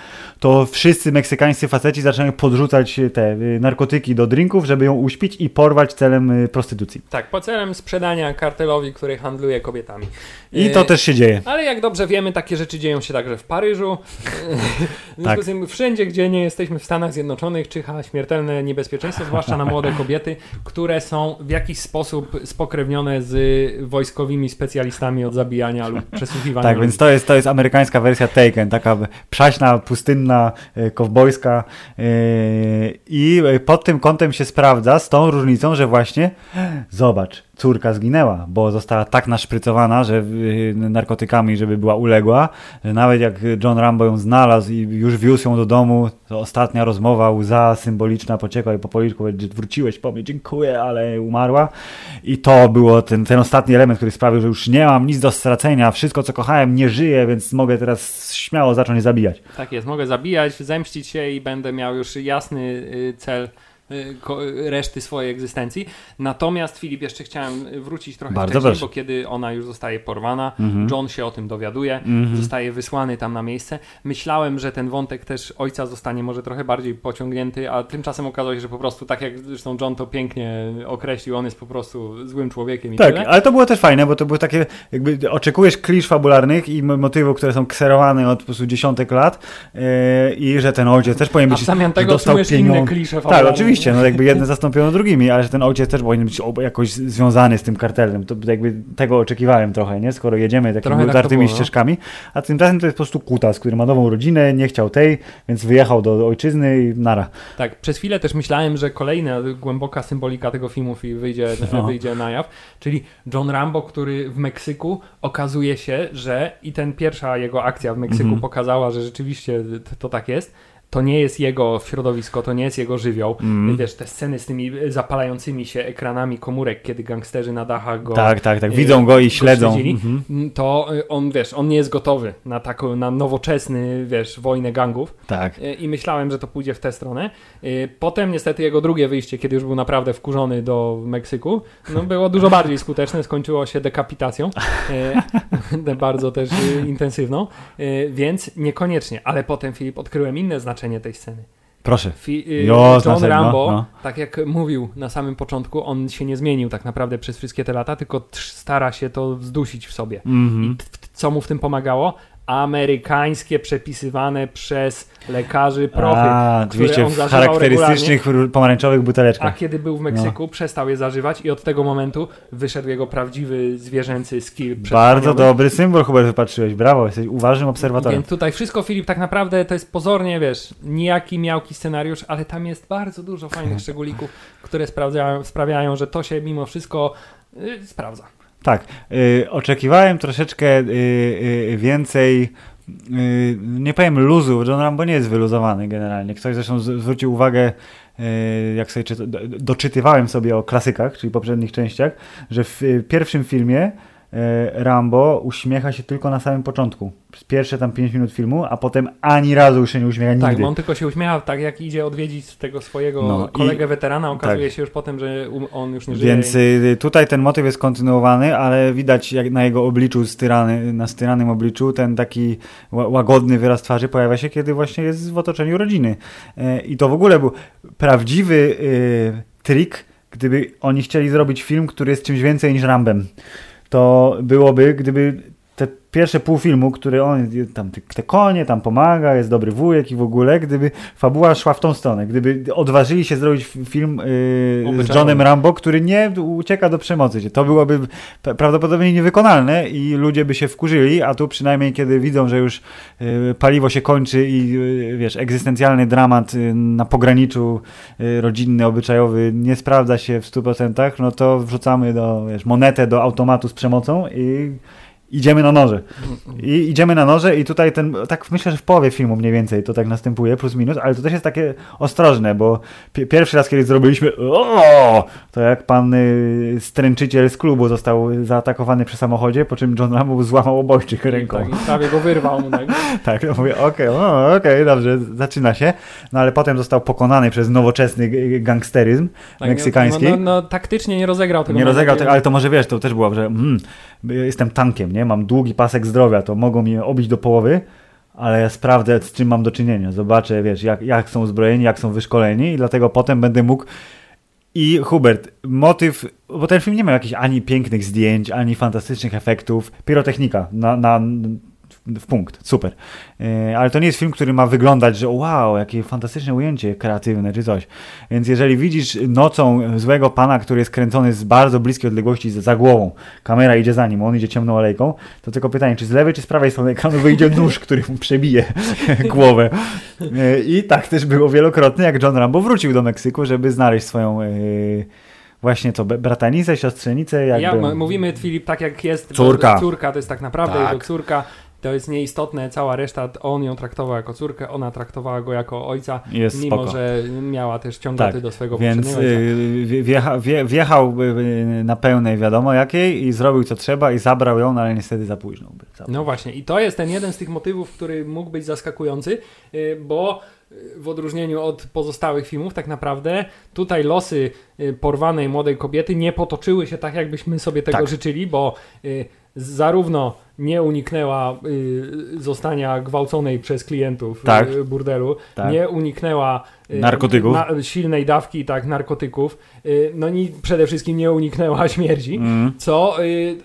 to wszyscy meksykańscy faceci zaczynają podrzucać te y, narkotyki do drinków, żeby ją uśpić i porwać celem y, prostytucji. Tak, po celem sprzedania kartelowi, który handluje kobietami. I to y, też się dzieje. Ale jak dobrze wiemy, takie rzeczy dzieją się także w Paryżu. w tak. tym wszędzie, gdzie nie jesteśmy w Stanach Zjednoczonych, czyha śmiertelne niebezpieczeństwo, zwłaszcza na młode kobiety, które są w jakiś sposób spokrewnione z wojskowymi specjalistami od zabijania lub przesłuchiwania. Tak, ludzi. więc to jest, to jest amerykańska wersja Taken, taka przaśna, pustynna, e, kowbojska e, i pod tym kątem się sprawdza z tą różnicą, że właśnie zobacz, córka zginęła, bo została tak naszprycowana, że y, narkotykami, żeby była uległa, że nawet jak John Rambo ją znalazł i już wiózł ją do domu, to ostatnia rozmowa, łza symboliczna pociekła i po policzku wróciłeś po mnie, dziękuję, ale umarła. I to było ten, ten ostatni element, który sprawił, że już nie mam nic do stracenia, wszystko co kochałem nie żyje, więc mogę teraz śmiało zacząć zabijać. Tak jest, mogę zabijać, zemścić się i będę miał już jasny y, cel reszty swojej egzystencji. Natomiast Filip, jeszcze chciałem wrócić trochę Bardzo wcześniej, bo kiedy ona już zostaje porwana, -hmm. John się o tym dowiaduje, -hmm. zostaje wysłany tam na miejsce. Myślałem, że ten wątek też ojca zostanie może trochę bardziej pociągnięty, a tymczasem okazało się, że po prostu tak jak zresztą John to pięknie określił, on jest po prostu złym człowiekiem i Tak, tyle. ale to było też fajne, bo to były takie, jakby oczekujesz klisz fabularnych i motywów, które są kserowane od po prostu dziesiątek lat yy, i że ten ojciec też powinien być... A zamian tego dostał pieniądze. inne klisze tak, fabularne. Tak, oczywiście oczywiście, no jakby jedne zastąpiono drugimi, ale że ten ojciec też powinien być jakoś związany z tym kartelem. To jakby tego oczekiwałem trochę, nie? Skoro jedziemy takimi utartymi tak ścieżkami, a tymczasem to jest po prostu kutas, który ma nową rodzinę, nie chciał tej, więc wyjechał do ojczyzny i nara. Tak, przez chwilę też myślałem, że kolejna głęboka symbolika tego filmu wyjdzie, no. wyjdzie na jaw, czyli John Rambo, który w Meksyku okazuje się, że i ten pierwsza jego akcja w Meksyku mm -hmm. pokazała, że rzeczywiście to tak jest, to nie jest jego środowisko, to nie jest jego żywioł. Mm. Wiesz, te sceny z tymi zapalającymi się ekranami komórek, kiedy gangsterzy na dachach go Tak, tak, tak. y, Widzą go i go śledzą. śledzili. Mhm. to y, on, wiesz, on nie jest gotowy na taką, na nowoczesny, wiesz, wojnę gangów. Tak. I myślałem, że to pójdzie w tę stronę. Potem niestety jego drugie wyjście, kiedy już był naprawdę wkurzony do Meksyku, no było dużo bardziej skuteczne, skończyło się dekapitacją, bardzo też intensywną, więc niekoniecznie. Ale potem, Filip, odkryłem inne znaczenie tej sceny. Proszę. Fi, y, Jo, John znaczenie, no, Rambo, no. tak jak mówił na samym początku, on się nie zmienił tak naprawdę przez wszystkie te lata, tylko stara się to zdusić w sobie. Mhm. I t- t- co mu w tym pomagało? Amerykańskie, przepisywane przez lekarzy prochy. A, oczywiście on w charakterystycznych pomarańczowych A buteleczkach. kiedy był w Meksyku, przestał je zażywać i od tego momentu wyszedł jego prawdziwy zwierzęcy skill Bardzo dobry symbol, Hubert, wypatrzyłeś. Brawo, jesteś uważnym obserwatorem. Więc tutaj wszystko, Filip, tak naprawdę to jest pozornie, wiesz, nijaki miałki scenariusz, ale tam jest bardzo dużo fajnych szczególików, które sprawdzają, sprawiają, że to się mimo wszystko y, sprawdza. Tak, y, oczekiwałem troszeczkę y, y, więcej, y, nie powiem luzu, John Rambo nie jest wyluzowany generalnie. Ktoś zresztą zwrócił uwagę, y, jak sobie czyta, do, doczytywałem sobie o klasykach, czyli poprzednich częściach, że w pierwszym filmie Rambo uśmiecha się tylko na samym początku. Przez pierwsze tam 5 minut filmu, a potem ani razu już się nie uśmiecha Tak, nigdy. bo on tylko się uśmiecha, tak jak idzie odwiedzić tego swojego No i- kolegę weterana, okazuje tak. się już potem, że um- on już nie żyje. Więc y, tutaj ten motyw jest kontynuowany, ale widać jak na jego obliczu, styrany, na styranym obliczu, ten taki ła- łagodny wyraz twarzy pojawia się, kiedy właśnie jest w otoczeniu rodziny. E, I to w ogóle był prawdziwy y, trik, gdyby oni chcieli zrobić film, który jest czymś więcej niż Rambem. To byłoby, gdyby pierwsze pół filmu, który on, tam te, konie, tam pomaga, jest dobry wujek i w ogóle, gdyby fabuła szła w tą stronę, gdyby odważyli się zrobić film yy, z. Johnem Rambo, który nie ucieka do przemocy, to byłoby prawdopodobnie niewykonalne i ludzie by się wkurzyli, a tu przynajmniej kiedy widzą, że już yy, paliwo się kończy i yy, wiesz, egzystencjalny dramat yy, na pograniczu yy, rodzinny, obyczajowy nie sprawdza się w 100%, no to wrzucamy do, wiesz, monetę do automatu z przemocą i idziemy na noże. I idziemy na noże i tutaj ten, tak myślę, że w połowie filmu mniej więcej to tak następuje, plus minus, ale to też jest takie ostrożne, bo pi- pierwszy raz, kiedy zrobiliśmy o, to jak pan y, stręczyciel z klubu został zaatakowany przy samochodzie, po czym John Rambo złamał obojczyk ręką. Tak, i prawie go wyrwał. mu, Tak. Tak, mówię, okej, o, okej, dobrze, zaczyna się. No ale potem został pokonany przez nowoczesny gangsteryzm Tak, meksykański. No, no, no, taktycznie nie rozegrał tego. Nie rozegrał tego, ale to może wiesz, to też było, że mm, jestem tankiem, nie? Mam długi pasek zdrowia, to mogą mnie obić do połowy, ale ja sprawdzę, z czym mam do czynienia. Zobaczę, wiesz, jak, jak są uzbrojeni, jak są wyszkoleni i dlatego potem będę mógł i Hubert, motyw, bo ten film nie miał jakichś ani pięknych zdjęć, ani fantastycznych efektów, pirotechnika na, na, w punkt, super. E, Ale to nie jest film, który ma wyglądać, że wow, jakie fantastyczne ujęcie kreatywne czy coś. Więc jeżeli widzisz nocą złego pana, który jest kręcony z bardzo bliskiej odległości za głową, kamera idzie za nim, on idzie ciemną alejką, to tylko pytanie, czy z lewej czy z prawej strony ekranu wyjdzie nóż, który mu przebije głowę. E, I tak też było wielokrotnie, jak John Rambo wrócił do Meksyku, żeby znaleźć swoją e, właśnie be- bratanicę, siostrzenicę, jakby... Ja, mówimy, Filip, tak jak jest. Córka. Córka to jest tak naprawdę Tak. jego córka. To jest nieistotne, cała reszta, on ją traktował jako córkę, ona traktowała go jako ojca, Jest mimo spoko. że miała też ciągoty Tak, do swojego Więc y, wjecha, wjechał y, na pełnej wiadomo jakiej i zrobił co trzeba i zabrał ją, no ale niestety za późno. No właśnie, i to jest ten jeden z tych motywów, który mógł być zaskakujący, y, bo w odróżnieniu od pozostałych filmów, tak naprawdę tutaj losy porwanej młodej kobiety nie potoczyły się tak, jakbyśmy sobie tego Tak. życzyli, bo zarówno nie uniknęła y, zostania gwałconej przez klientów Tak. y, burdelu, Tak. nie uniknęła y, Narkotyków. Na, silnej dawki tak narkotyków, y, no i przede wszystkim nie uniknęła śmierci Mm. co y,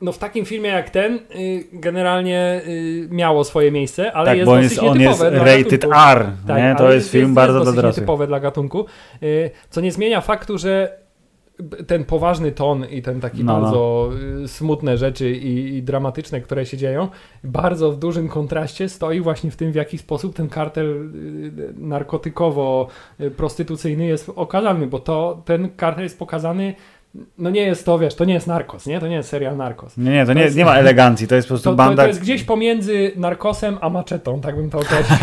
no w takim filmie jak ten y, generalnie y, miało swoje miejsce, ale Tak, jest bo on dosyć jest, on jest rated gatunku. R, Tak, nie? to ale jest film bardzo dla dosyć nietypowe dla gatunku, y, co nie zmienia faktu, że ten poważny ton i ten taki No, no. bardzo y, smutne rzeczy i, i dramatyczne, które się dzieją, bardzo w dużym kontraście stoi właśnie w tym, w jaki sposób ten kartel y, narkotykowo-prostytucyjny jest okazany, bo to ten kartel jest pokazany no nie jest to, wiesz, to nie jest Narcos, nie? To nie jest serial Narcos. Nie, nie, to, To nie, jest- nie ma elegancji, to jest po prostu To, banda. to jest gdzieś pomiędzy Narcosem a Maczetą, tak bym to określił.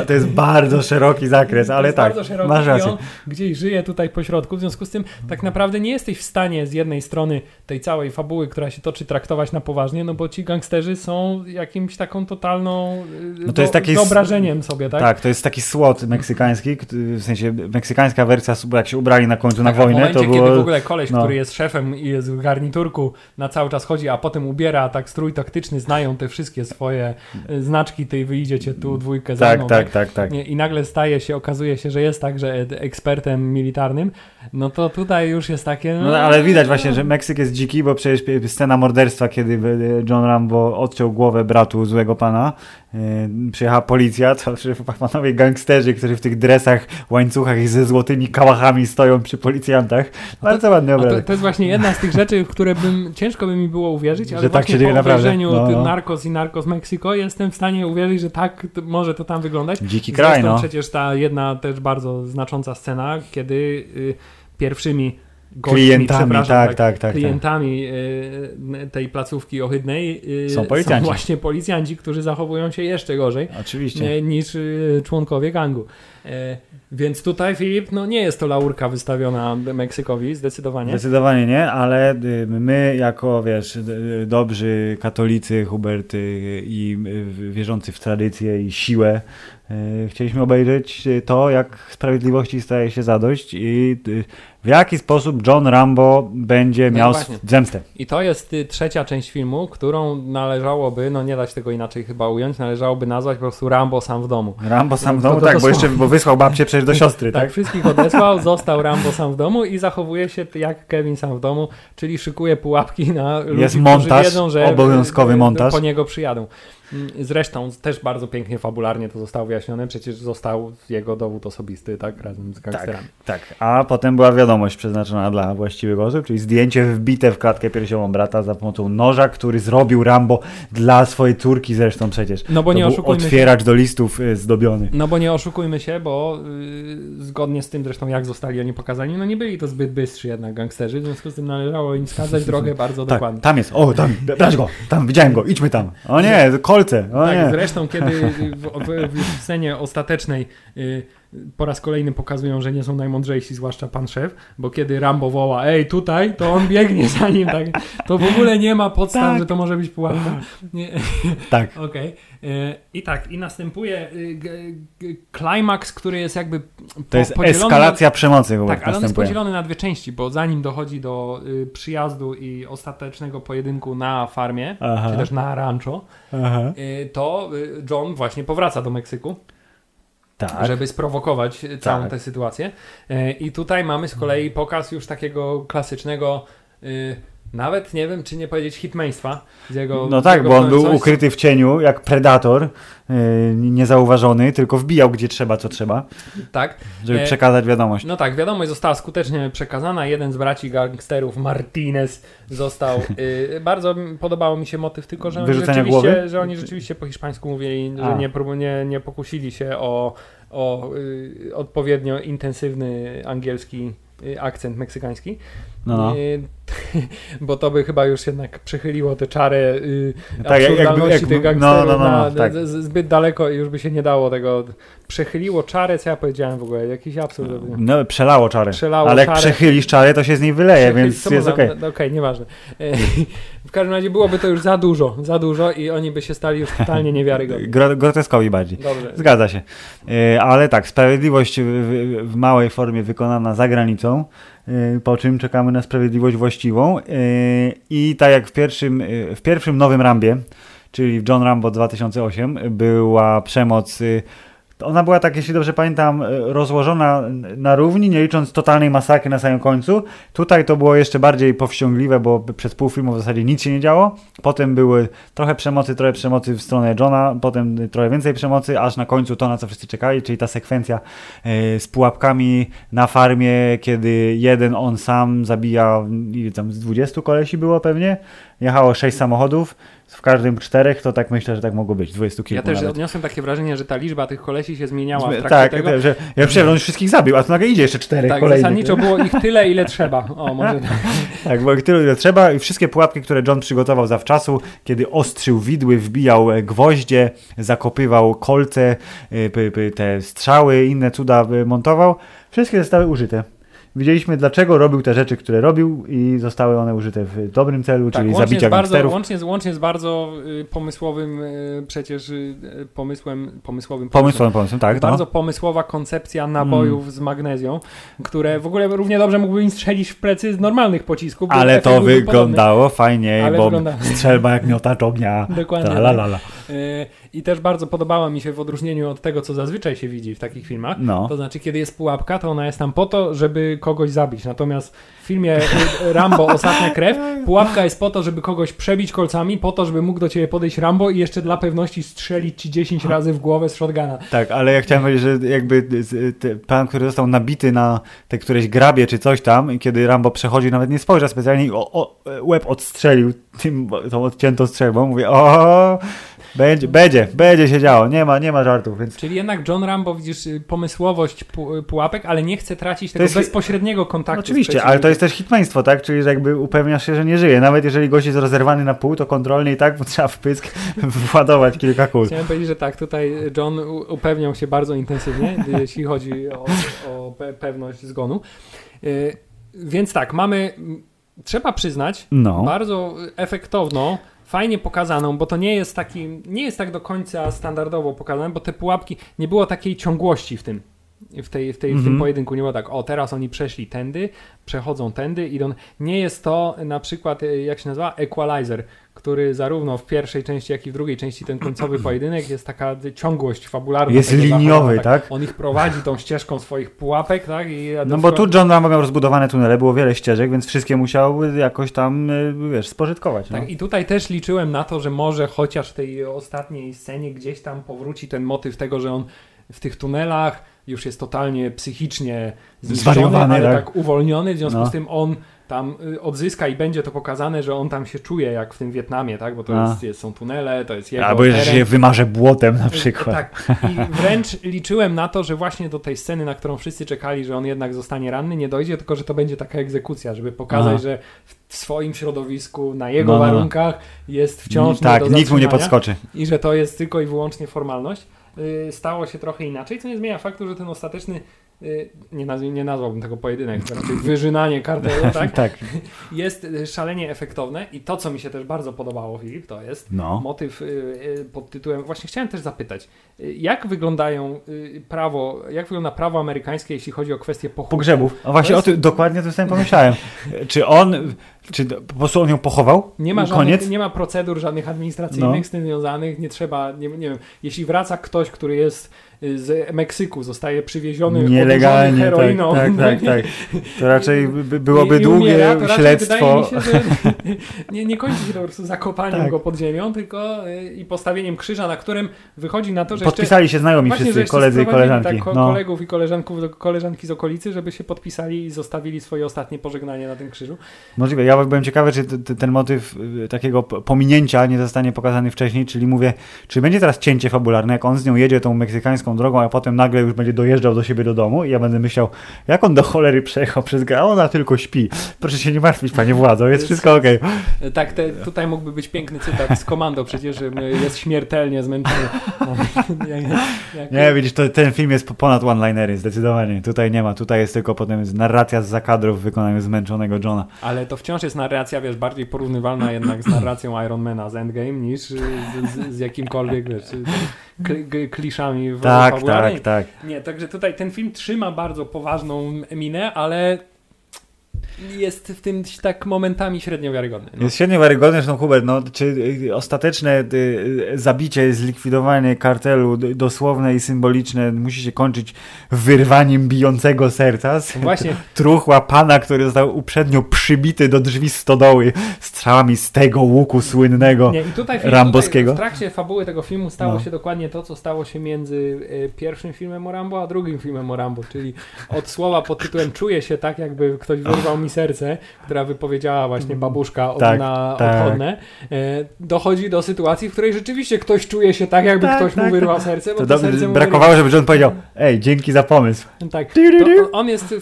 To jest bardzo szeroki zakres, ale tak, bardzo szeroki masz rację. gdzieś żyje tutaj po środku, w związku z tym tak naprawdę nie jesteś w stanie z jednej strony tej całej fabuły, która się toczy, traktować na poważnie, no bo ci gangsterzy są jakimś taką totalną y, No to jest taki wyobrażeniem sobie, tak? Tak, to jest taki słod meksykański, w sensie meksykańska wersja, jak się ubrali na końcu na Tak, a w wojnę, momencie, to było... koleś, no. który jest szefem i jest w garniturku, na cały czas chodzi, a potem ubiera tak strój taktyczny, znają te wszystkie swoje y, znaczki, ty wyjdziecie tu dwójkę za Tak, mną, tak, tak, tak. Nie, I nagle staje się, okazuje się, że jest także e- ekspertem militarnym, no to tutaj już jest takie... No, ale widać właśnie, że Meksyk jest dziki, bo przecież scena morderstwa, kiedy e, John Rambo odciął głowę bratu złego pana, e, przyjechała policja, to panowie gangsterzy, którzy w tych dresach, łańcuchach i ze złotymi kałachami stoją przy policjantach. Bardzo ładny To, to jest właśnie jedna z tych rzeczy, w które bym, ciężko by mi było uwierzyć, ale Że tak się dzieje po naprawdę. obejrzeniu No, no. Narcos i Narcos Mexico jestem w stanie uwierzyć, że tak to, może to tam wyglądać. Dziki kraj, Zresztą no. przecież ta jedna też bardzo znacząca scena, kiedy y, pierwszymi gośćmi, Klientami, tak, tak, tak, tak. klientami y, tej placówki ohydnej y, Są policjanci. właśnie policjanci, którzy zachowują się jeszcze gorzej Oczywiście. e, niż członkowie gangu. E, Więc tutaj, Filip, no nie jest to laurka wystawiona Meksykowi, zdecydowanie. Zdecydowanie nie, ale my jako, wiesz, dobrzy katolicy, Hubert y, i wierzący w tradycję i siłę, chcieliśmy obejrzeć to, jak sprawiedliwości staje się zadość i w jaki sposób John Rambo będzie No miał właśnie. zemstę. I to jest y, trzecia część filmu, którą należałoby, no nie dać tego inaczej chyba ująć, należałoby nazwać po prostu Rambo sam w domu. Rambo sam w No, to- domu, to tak, bo jeszcze bo wysłał babcię przecież do siostry, Tak, tak? wszystkich odesłał, został Rambo sam w domu i zachowuje się jak Kevin sam w domu, czyli szykuje pułapki na ludzi, Jest którzy montaż, wiedzą, że obowiązkowy y, y, montaż. po niego przyjadą. Mm, Zresztą też bardzo pięknie fabularnie to zostało wyjaśnione, przecież został jego dowód osobisty, tak, razem z Tak, gangsterami. tak. A potem była wiadomość przeznaczona dla właściwych osób, czyli zdjęcie wbite w klatkę piersiową brata za pomocą noża, który zrobił Rambo dla swojej córki zresztą przecież. No bo to nie oszukujmy się. otwieracz do listów y, zdobiony. No bo nie oszukujmy się, bo y, zgodnie z tym zresztą jak zostali oni pokazani, no nie byli to zbyt bystrzy jednak gangsterzy, w związku z tym należało im wskazać drogę bardzo Tak, dokładnie. tam jest. O, tam, brać go, tam, widziałem go, idźmy tam. O nie, kolce, o tak, nie. zresztą kiedy w, w, w scenie ostatecznej y, po raz kolejny pokazują, że nie są najmądrzejsi, zwłaszcza pan szef, bo kiedy Rambo woła, ej tutaj, to on biegnie za nim, tak, to w ogóle nie ma podstaw, Tak. że to może być pułapka. Nie, Tak. Okej. Y, I tak, i następuje g- klimaks, który jest jakby po, To jest eskalacja przemocy, Hubert, Tak, ale on jest podzielony na dwie części, bo zanim dochodzi do y, przyjazdu i ostatecznego pojedynku na farmie, Aha. czy też na rancho, Aha. y, to y, John właśnie powraca do Meksyku, Tak. żeby sprowokować całą Tak. tę sytuację. Y, I tutaj mamy z kolei pokaz już takiego klasycznego, y, nawet nie wiem, czy nie powiedzieć hitmaństwa z jego No tak, bo on był coś- ukryty w cieniu, jak predator, yy, niezauważony, tylko wbijał gdzie trzeba, co trzeba, Tak, żeby E, przekazać wiadomość. No tak, wiadomość została skutecznie przekazana. Jeden z braci gangsterów, Martinez, został. Y, bardzo podobało mi się motyw, tylko że oni, Wyrzucenia rzeczywiście, głowy? że oni rzeczywiście po hiszpańsku mówili, że A. nie, prób- nie, nie pokusili się o, o y, odpowiednio intensywny angielski akcent meksykański. No, no. Y, bo to by chyba już jednak przechyliło tę czarę y, Tak, absurdalności jakby- tych no, gangsterów no, no, no, na, tak. z, z, zbyt daleko i już by się nie dało tego. Przechyliło czarę, co ja powiedziałem w ogóle, jakiś absurd. No, przelało czarę. Przelało Ale jak przechylisz czarę, to się z niej wyleje, Przechyl- więc jest okej. no, Okej, nieważne. W każdym razie byłoby to już za dużo, za dużo i oni by się stali już totalnie niewiarygodni. Gro- Groteskowi bardziej. Dobrze. Zgadza się. E, Ale tak, sprawiedliwość w, małej formie wykonana za granicą, e, po czym czekamy na sprawiedliwość właściwą. E, I tak jak w pierwszym, w pierwszym nowym Rambie, czyli w John Rambo 2008, była przemoc. Ona była tak, jeśli dobrze pamiętam, e, rozłożona na równi, nie licząc totalnej masakry na samym końcu. Tutaj to było jeszcze bardziej powściągliwe, bo przez pół filmu w zasadzie nic się nie działo. Potem były trochę przemocy, trochę przemocy w stronę Johna, potem trochę więcej przemocy, aż na końcu to, na co wszyscy czekali, czyli ta sekwencja e, z pułapkami na farmie, kiedy jeden on sam zabija, ile tam z 20 kolesi było pewnie, jechało 6 samochodów, w każdym czterech, to tak myślę, że tak mogło być, 20 kilku Ja też nawet. odniosłem takie wrażenie, że ta liczba tych kolesi się zmieniała w trakcie tak, tego. że ja że on już wszystkich zabił, a tu nagle idzie jeszcze czterech Tak, kolejnych. zasadniczo było ich tyle, ile trzeba. O, może tak. Tak, bo tyle ile trzeba i wszystkie pułapki, które John przygotował zawczasu, kiedy ostrzył widły, wbijał e, gwoździe, zakopywał kolce, e, te strzały, inne cuda e, montował, wszystkie zostały użyte. Widzieliśmy, dlaczego robił te rzeczy, które robił i zostały one użyte w dobrym celu, Tak, czyli zabicia gangsterów. łącznie, z, łącznie z bardzo y, pomysłowym y, przecież y, pomysłem, pomysłowym Pomysłem, pomysłem, tak. bardzo No. pomysłowa koncepcja nabojów z magnezją, które w ogóle równie dobrze mógłby im strzelić w plecy z normalnych pocisków. Ale to wyglądało fajniej, Ale bo wygląda- strzelba jak miotacz ognia. podobny. Dokładnie. Ta, la, la, la. Y, I też bardzo podobała mi się w odróżnieniu od tego, co zazwyczaj się widzi w takich filmach. No. To znaczy, kiedy jest pułapka, to ona jest tam po to, żeby kogoś zabić. Natomiast w filmie Rambo Ostatnia Krew, pułapka jest po to, żeby kogoś przebić kolcami, po to, żeby mógł do ciebie podejść Rambo i jeszcze dla pewności strzelić ci 10 razy w głowę z shotguna. Tak, ale ja chciałem powiedzieć, że jakby pan, który został nabity na te któreś grabie czy coś tam i kiedy Rambo przechodzi, nawet nie spojrzał specjalnie i o, o, łeb odstrzelił tym, tą odciętą strzelbą, mówię, o, będzie, będzie, będzie się działo, nie ma, nie ma żartów, więc Czyli jednak John Rambo, widzisz, y, pomysłowość pu- pułapek, ale nie chce tracić tego jest- bezpośredniego kontaktu. z oczywiście, ale to jest też hitmaństwo, tak, czyli że jakby upewniasz się, że nie żyje, nawet jeżeli gość jest rozerwany na pół, to kontrolnie i tak mu trzeba w pysk władować kilka kul. Chciałem powiedzieć, że tak, tutaj John upewniał się bardzo intensywnie, jeśli chodzi o, o pe- pewność zgonu. Y, Więc tak, mamy, trzeba przyznać, No, bardzo efektowną, fajnie pokazaną, bo to nie jest taki, nie jest tak do końca standardowo pokazane, bo te pułapki, nie było takiej ciągłości w tym. W, tej, w, tej, w tym Mhm. pojedynku nie było tak, o teraz oni przeszli tędy, przechodzą tędy, idą. Nie jest to na przykład, y, jak się nazywa, Equalizer, który zarówno w pierwszej części, jak i w drugiej części ten końcowy pojedynek jest taka ciągłość fabularna. Jest liniowy, zachowania, tak? On ich prowadzi tą ścieżką swoich pułapek, tak? I no bo tu John Rambo miał rozbudowane tunele, było wiele ścieżek, więc wszystkie musiał jakoś tam, y, wiesz, spożytkować. No. Tak, i tutaj też liczyłem na to, że może chociaż w tej ostatniej scenie gdzieś tam powróci ten motyw tego, że on w tych tunelach już jest totalnie psychicznie zniszczony, ale tak. tak uwolniony, w związku No. z tym on tam y, odzyska i będzie to pokazane, że on tam się czuje jak w tym Wietnamie, tak? Bo to jest, jest, są tunele, to jest jego Albo że teren. się wymarze błotem na przykład. Tak. I wręcz liczyłem na to, że właśnie do tej sceny, na którą wszyscy czekali, że on jednak zostanie ranny, nie dojdzie, tylko że to będzie taka egzekucja, żeby pokazać, że w swoim środowisku, na jego No, no, no. warunkach jest wciąż tak, nikt mu nie podskoczy. i że to jest tylko i wyłącznie formalność. Yy, Stało się trochę inaczej, co nie zmienia faktu, że ten ostateczny, nie, nazw- nie nazwałbym tego pojedynek, to raczej wyżynanie kartelu, tak? tak. jest y, szalenie efektowne i to, co mi się też bardzo podobało, Filip, to jest No. motyw y, y, pod tytułem. Właśnie chciałem też zapytać, y, jak wyglądają y, prawo, jak wygląda prawo amerykańskie, jeśli chodzi o kwestie pochówku? Pogrzebów. A właśnie To o tym, dokładnie o tym samym pomyślałem. Czy on, czy po prostu on ją pochował? Nie ma, Koniec? żadnych, nie ma procedur żadnych administracyjnych No. z tym związanych, nie trzeba, nie, nie wiem, jeśli wraca ktoś, który jest y, z Meksyku, zostaje przywieziony Nielegalnie, tak, heroiną, tak, no tak, tak. To raczej by, byłoby i, i długie umiera, raczej śledztwo. Się, nie, nie kończy się to po prostu zakopaniem Tak. go pod ziemią, tylko y, i postawieniem krzyża, na którym wychodzi na to, że jeszcze Podpisali się znajomi Właśnie, wszyscy, jeszcze koledzy i sprowadzili, koleżanki. Tak, no. kolegów i koleżanków, koleżanki z okolicy, żeby się podpisali i zostawili swoje ostatnie pożegnanie na tym krzyżu. Możliwe. Ja byłem ciekawy, czy ten motyw y, takiego pominięcia nie zostanie pokazany wcześniej, czyli mówię, czy będzie teraz cięcie fabularne, jak on z nią jedzie tą meksykańską drogą, a potem nagle już będzie dojeżdżał do siebie do domu i ja będę myślał, jak on do cholery przejechał przez grę, a ona tylko śpi. Proszę się nie martwić, panie władzo, jest wszystko okej. E, Tak, te, tutaj mógłby być piękny cytat z komando, przecież że jest śmiertelnie zmęczony. Nie, widzisz, to, ten film jest po- ponad one-linery, zdecydowanie. Tutaj nie ma, tutaj jest tylko potem narracja z zakadrów w wykonaniu zmęczonego Johna. Ale to wciąż jest narracja, wiesz, bardziej porównywalna jednak z narracją Ironmana z Endgame niż z, z, z jakimkolwiek, wiesz, kliszami w Tak, fabularnej. tak, tak. Nie, także tutaj ten film trzyma bardzo poważną minę, ale jest w tym tak momentami średnio wiarygodny. No. Jest świetnie wiarygodne, zresztą Hubert, no, czy y, ostateczne y, y, zabicie, zlikwidowanie kartelu dosłowne i symboliczne musi się kończyć wyrwaniem bijącego serca z Właśnie, truchła pana, który został uprzednio przybity do drzwi stodoły strzałami z tego łuku słynnego. nie, i tutaj, film, Ramboskiego. tutaj w trakcie fabuły tego filmu stało No. się dokładnie to, co stało się między pierwszym filmem o Rambo, a drugim filmem o Rambo, czyli od słowa pod tytułem czuję się tak, jakby ktoś wyrwał mi mi serce, która wypowiedziała właśnie babuszka od, Tak, na tak. odchodne, e, dochodzi do sytuacji, w której rzeczywiście ktoś czuje się tak, jakby Tak, ktoś mu tak, wyrwał tak. serce, bo To serce brakowało, żeby John powiedział, ej, dzięki za pomysł. Tak. To, on jest,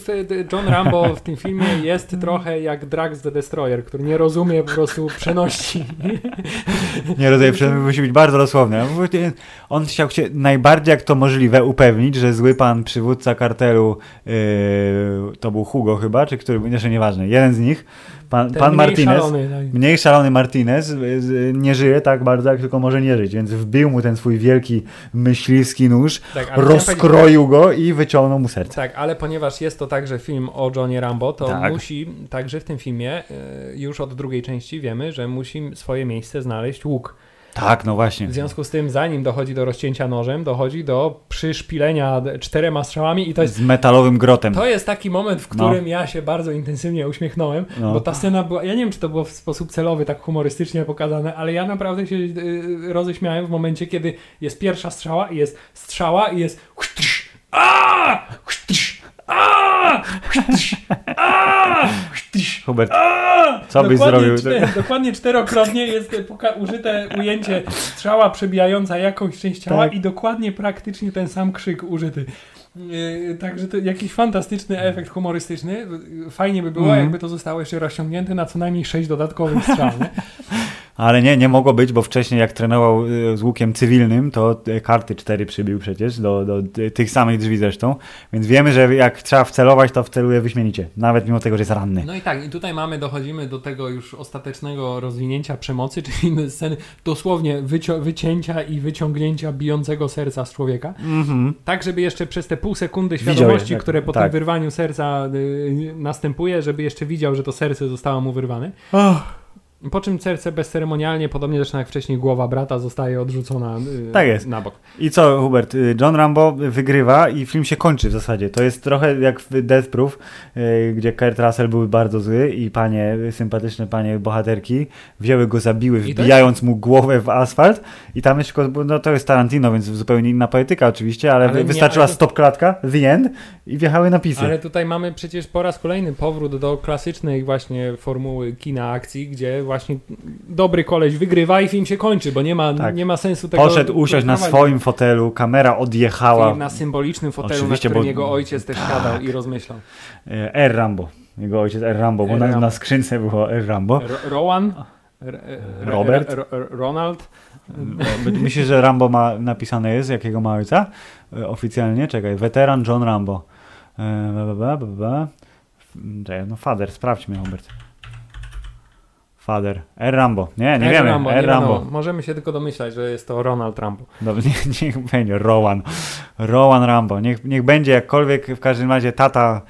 John Rambo w tym filmie jest trochę jak Drax the Destroyer, który nie rozumie po prostu przeności. Nie rozumiem, przynajmniej musi być bardzo dosłowny. On chciał się najbardziej jak to możliwe upewnić, że zły pan przywódca kartelu, yy, to był Hugo chyba, czy który, jeszcze nieważne, jeden z nich, pan, pan mniej Martinez, szalony, tak. mniej szalony Martinez y, nie żyje tak bardzo, jak tylko może nie żyć, więc wbił mu ten swój wielki myśliwski nóż, Tak, rozkroił go i wyciągnął mu serce. Tak, ale ponieważ jest to także film o Johnie Rambo, to Tak. musi także w tym filmie, e, już od drugiej części wiemy, że musi swoje miejsce znaleźć łuk. Tak, no właśnie. W związku z tym, zanim dochodzi do rozcięcia nożem, dochodzi do przyszpilenia czterema strzałami i to jest Z metalowym grotem. To jest taki moment, w którym ja się bardzo intensywnie uśmiechnąłem, No. bo ta scena była, ja nie wiem, czy to było w sposób celowy, tak humorystycznie pokazane, ale ja naprawdę się y, roześmiałem w momencie, kiedy jest pierwsza strzała i jest strzała i jest a a Hubert, a Co byś Dokładnie zrobił? czte- dokładnie czterokrotnie jest użyte ujęcie strzała przebijająca jakąś część ciała Tak. i dokładnie praktycznie ten sam krzyk użyty. Yy, Także to jakiś fantastyczny efekt humorystyczny. Fajnie by było, Mhm. jakby to zostało jeszcze rozciągnięte na co najmniej sześć dodatkowych strzał. Ale nie, nie mogło być, bo wcześniej jak trenował y, z łukiem cywilnym, to y, karty 4 przybił przecież, do, do ty- tych samych drzwi zresztą. Więc wiemy, że jak trzeba wcelować, to wceluje wyśmienicie. Nawet mimo tego, że jest ranny. No i tak, i tutaj mamy, dochodzimy do tego już ostatecznego rozwinięcia przemocy, czyli sceny dosłownie wycięcia i wyciągnięcia bijącego serca z człowieka. Mhm. Tak, żeby jeszcze przez te pół sekundy Widział je, świadomości, tak, które po tak. tym wyrwaniu serca y, następuje, żeby jeszcze widział, że to serce zostało mu wyrwane. Po czym serce bezceremonialnie, podobnie zresztą jak wcześniej głowa brata, zostaje odrzucona y, Tak jest. na bok. I co, Hubert? y, John Rambo wygrywa i film się kończy w zasadzie. To jest trochę jak w Death Proof, y, gdzie Kurt Russell był bardzo zły i panie, sympatyczne panie bohaterki wzięły go, zabiły, wbijając mu głowę w asfalt. I tam jeszcze, no to jest Tarantino, więc zupełnie inna poetyka oczywiście, ale, Ale nie, wystarczyła ale- stop klatka, the end i wjechały napisy. Ale tutaj mamy przecież po raz kolejny powrót do klasycznej właśnie formuły kina akcji, gdzie właśnie dobry koleś wygrywa i film się kończy, bo nie ma, Tak. nie ma sensu tego Poszedł usiąść na swoim fotelu, kamera odjechała. Na symbolicznym fotelu, Oczywiście, na którym bo- jego ojciec też tak. siadał i rozmyślał. E, R. Rambo. Jego ojciec R. Rambo, bo R. na, Rambo. na skrzynce było R. Rambo. Ro- Rowan? R- r- Robert? r- r- Ronald? E, Myślisz, że Rambo ma napisane jest, jakiego ma ojca? E, Oficjalnie? Czekaj, weteran John Rambo. E, ba, ba, ba, ba, Czekaj, no fader, sprawdźmy, Hubert. Fader. R. Rambo. Nie, nie R. wiemy. Rambo, R. Rambo. Możemy się tylko domyślać, że jest to Ronald Rambo. Dobrze, nie, niech będzie Rowan. Rowan Rambo. Niech, niech będzie jakkolwiek, w każdym razie tata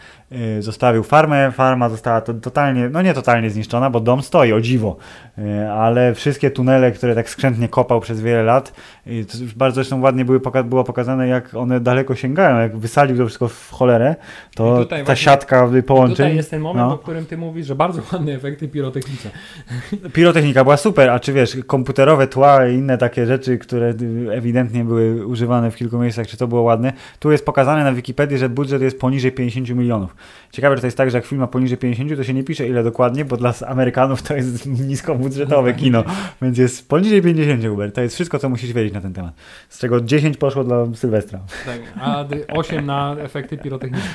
zostawił farmę, farma została to, totalnie, no nie totalnie zniszczona, bo dom stoi, o dziwo, y, ale wszystkie tunele, które tak skrzętnie kopał przez wiele lat, y, bardzo zresztą ładnie były poka- było pokazane, jak one daleko sięgają, jak wysadził to wszystko w cholerę, to ta właśnie- siatka połączeń. Tutaj jest ten moment, no. o którym ty mówisz, że bardzo ładne efekty pirotechniczne. Pirotechnika była super, a czy wiesz, komputerowe tła i inne takie rzeczy, które y, ewidentnie były używane w kilku miejscach, czy to było ładne. Tu jest pokazane na Wikipedii, że budżet jest poniżej 50 milionów. Ciekawe, że to jest tak, że jak film ma poniżej 50, to się nie pisze ile dokładnie, bo dla Amerykanów to jest niskobudżetowe kino, więc jest poniżej 50, Hubert. To jest wszystko, co musisz wiedzieć na ten temat. Z czego 10 poszło dla Sylwestra. Tak, a d- 8 na efekty pirotechniczne.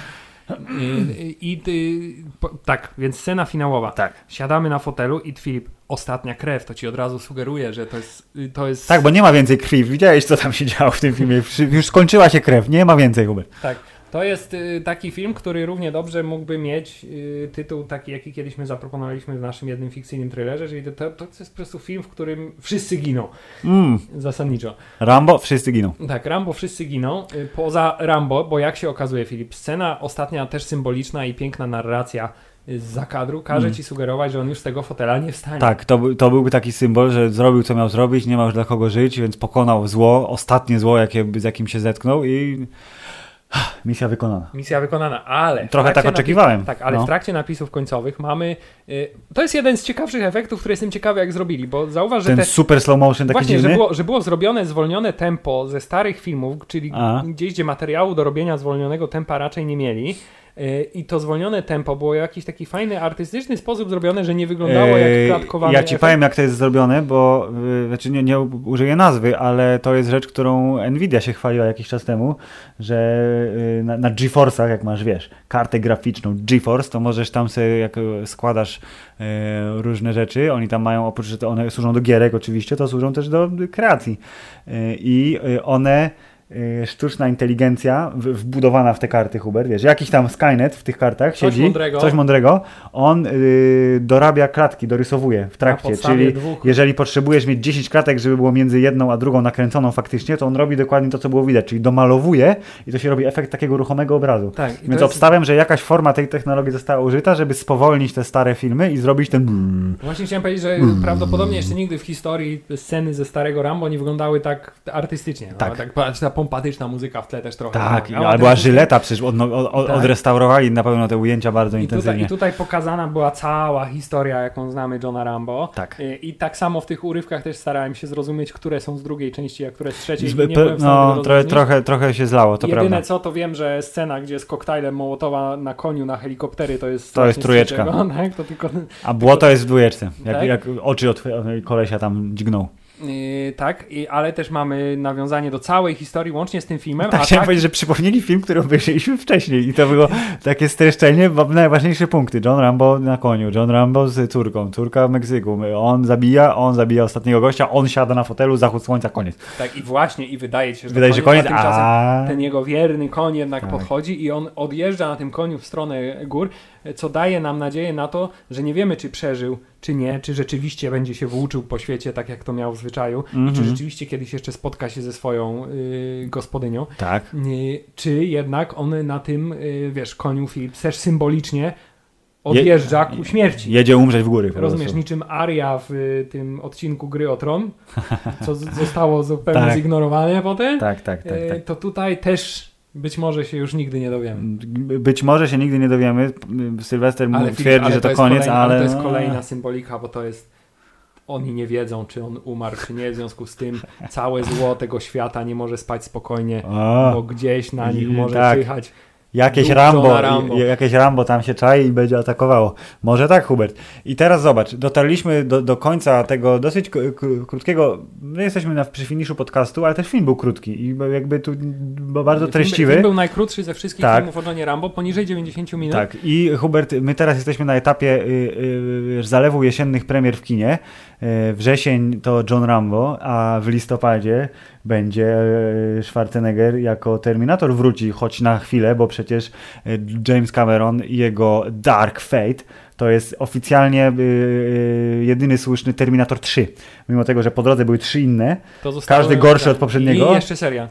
I, i po, tak, więc scena finałowa. Tak. Siadamy na fotelu i Filip, ostatnia krew, to ci od razu sugeruje, że to jest, to jest Tak, bo nie ma więcej krwi. Widziałeś, co tam się działo w tym filmie. Już skończyła się krew, nie ma więcej, Hubert. Tak. To jest y, taki film, który równie dobrze mógłby mieć y, tytuł taki, jaki kiedyś my zaproponowaliśmy w naszym jednym fikcyjnym trailerze, czyli to, to, jest po prostu film, w którym wszyscy giną, Mm. zasadniczo. Rambo, wszyscy giną. Tak, Rambo wszyscy giną, y, poza Rambo, bo jak się okazuje, Filip, scena ostatnia też symboliczna i piękna narracja z zakadru każe Mm. ci sugerować, że on już z tego fotela nie wstanie. Tak, to, to byłby taki symbol, że zrobił co miał zrobić, nie ma już dla kogo żyć, więc pokonał zło, ostatnie zło, jakie, z jakim się zetknął i misja wykonana. Misja wykonana, ale... Trochę tak oczekiwałem. Tak, ale No. w trakcie napisów końcowych mamy... Y, to jest jeden z ciekawszych efektów, który jestem ciekawy jak zrobili, bo zauważ, że Ten te... super slow motion taki Właśnie, że dziwny. było, że było zrobione zwolnione tempo ze starych filmów, czyli A. gdzieś, gdzie materiału do robienia zwolnionego tempa raczej nie mieli. E, I to zwolnione tempo było w jakiś taki fajny, artystyczny sposób zrobione, że nie wyglądało jak klatkowany Ja ci efekt. powiem, jak to jest zrobione, bo y, znaczy nie, nie użyję nazwy, ale to jest rzecz, którą Nvidia się chwaliła jakiś czas temu, że y, na, na GeForce'ach, jak masz, wiesz, kartę graficzną GeForce, to możesz tam sobie, jak y, składasz y, różne rzeczy, oni tam mają, oprócz, że one służą do gierek oczywiście, to służą też do kreacji. Y, I one sztuczna inteligencja wbudowana w te karty, Hubert, wiesz, jakiś tam Skynet w tych kartach Coś siedzi, mądrego. coś mądrego, on y, dorabia klatki, dorysowuje w trakcie, czyli dwóch- jeżeli potrzebujesz mieć 10 klatek, żeby było między jedną a drugą nakręconą faktycznie, to on robi dokładnie to, co było widać, czyli domalowuje i to się robi efekt takiego ruchomego obrazu. Tak, Więc jest- obstawiam, że jakaś forma tej technologii została użyta, żeby spowolnić te stare filmy i zrobić ten... Właśnie chciałem powiedzieć, że Mm. prawdopodobnie jeszcze nigdy w historii sceny ze starego Rambo nie wyglądały tak artystycznie. No, Tak. Pompatyczna muzyka w tle też trochę. Tak, pomagała. ale była żyleta przecież, od, od, Tak. odrestaurowali na pewno te ujęcia bardzo I intensywnie. tutaj, I tutaj pokazana była cała historia, jaką znamy Johna Rambo. Tak. I, I tak samo w tych urywkach też starałem się zrozumieć, które są z drugiej części, a które z trzeciej. Zby- nie byłem no, trochę, trochę, trochę się zlało, to Jedyne prawda. co, to wiem, że scena, gdzie z koktajlem Mołotowa na koniu na helikoptery, to jest To jest trójeczka. Tak, to tylko... A błoto jest w dwójeczce, jak, Tak? jak oczy od kolesia tam dźgnął. Yy, tak, i, ale też mamy nawiązanie do całej historii, łącznie z tym filmem. Tak, a chciałem tak, powiedzieć, że przypomnieli film, który obejrzeliśmy wcześniej i to było takie streszczenie, bo najważniejsze punkty. John Rambo na koniu, John Rambo z córką, córka w Meksyku. On zabija, on zabija ostatniego gościa, on siada na fotelu, zachód słońca, koniec. tak, i właśnie, i wydaje się, że Wydaje to się koniec, a tymczasem a... ten jego wierny koń jednak Tak. podchodzi i on odjeżdża na tym koniu w stronę gór, co daje nam nadzieję na to, że nie wiemy, czy przeżył, czy nie, czy rzeczywiście będzie się włóczył po świecie, tak jak to miał w zwyczaju, i czy Mhm. rzeczywiście kiedyś jeszcze spotka się ze swoją y, gospodynią. Tak. Y, czy jednak on na tym, y, wiesz, koniu Philips też symbolicznie odjeżdża ku śmierci. Jedzie umrzeć w góry. Rozumiesz, prostu. niczym Aria w y, tym odcinku Gry o Tron, co zostało zupełnie Tak. zignorowane potem, Tak, tak, tak. y, tak. to tutaj też być może się już nigdy nie dowiemy. Być może się nigdy nie dowiemy. Sylwester Filip, twierdzi, że to, jest koniec, kolejna, ale... to jest no, kolejna symbolika, bo to jest oni nie wiedzą, czy on umarł, czy nie, w związku z tym całe zło tego świata nie może spać spokojnie, O, bo gdzieś na nich może tak. czyhać. Jakieś Rambo, Rambo. jakieś Rambo tam się czai i będzie atakowało. Może tak, Hubert. I teraz zobacz, dotarliśmy do, do końca tego dosyć krótkiego, my jesteśmy na, przy finiszu podcastu, ale też film był krótki i jakby tu bardzo Film, treściwy. film był najkrótszy ze wszystkich Tak. filmów o Johnie Rambo, poniżej 90 minut. Tak, i Hubert, my teraz jesteśmy na etapie y, y, zalewu jesiennych premier w kinie. Y, wrzesień to John Rambo, a w listopadzie będzie y, Schwarzenegger jako Terminator wróci, choć na chwilę, bo przecież y, James Cameron i jego Dark Fate to jest oficjalnie y, y, jedyny słuszny Terminator 3. Mimo tego, że po drodze były trzy inne, Każdy gorszy od poprzedniego? I jeszcze seria.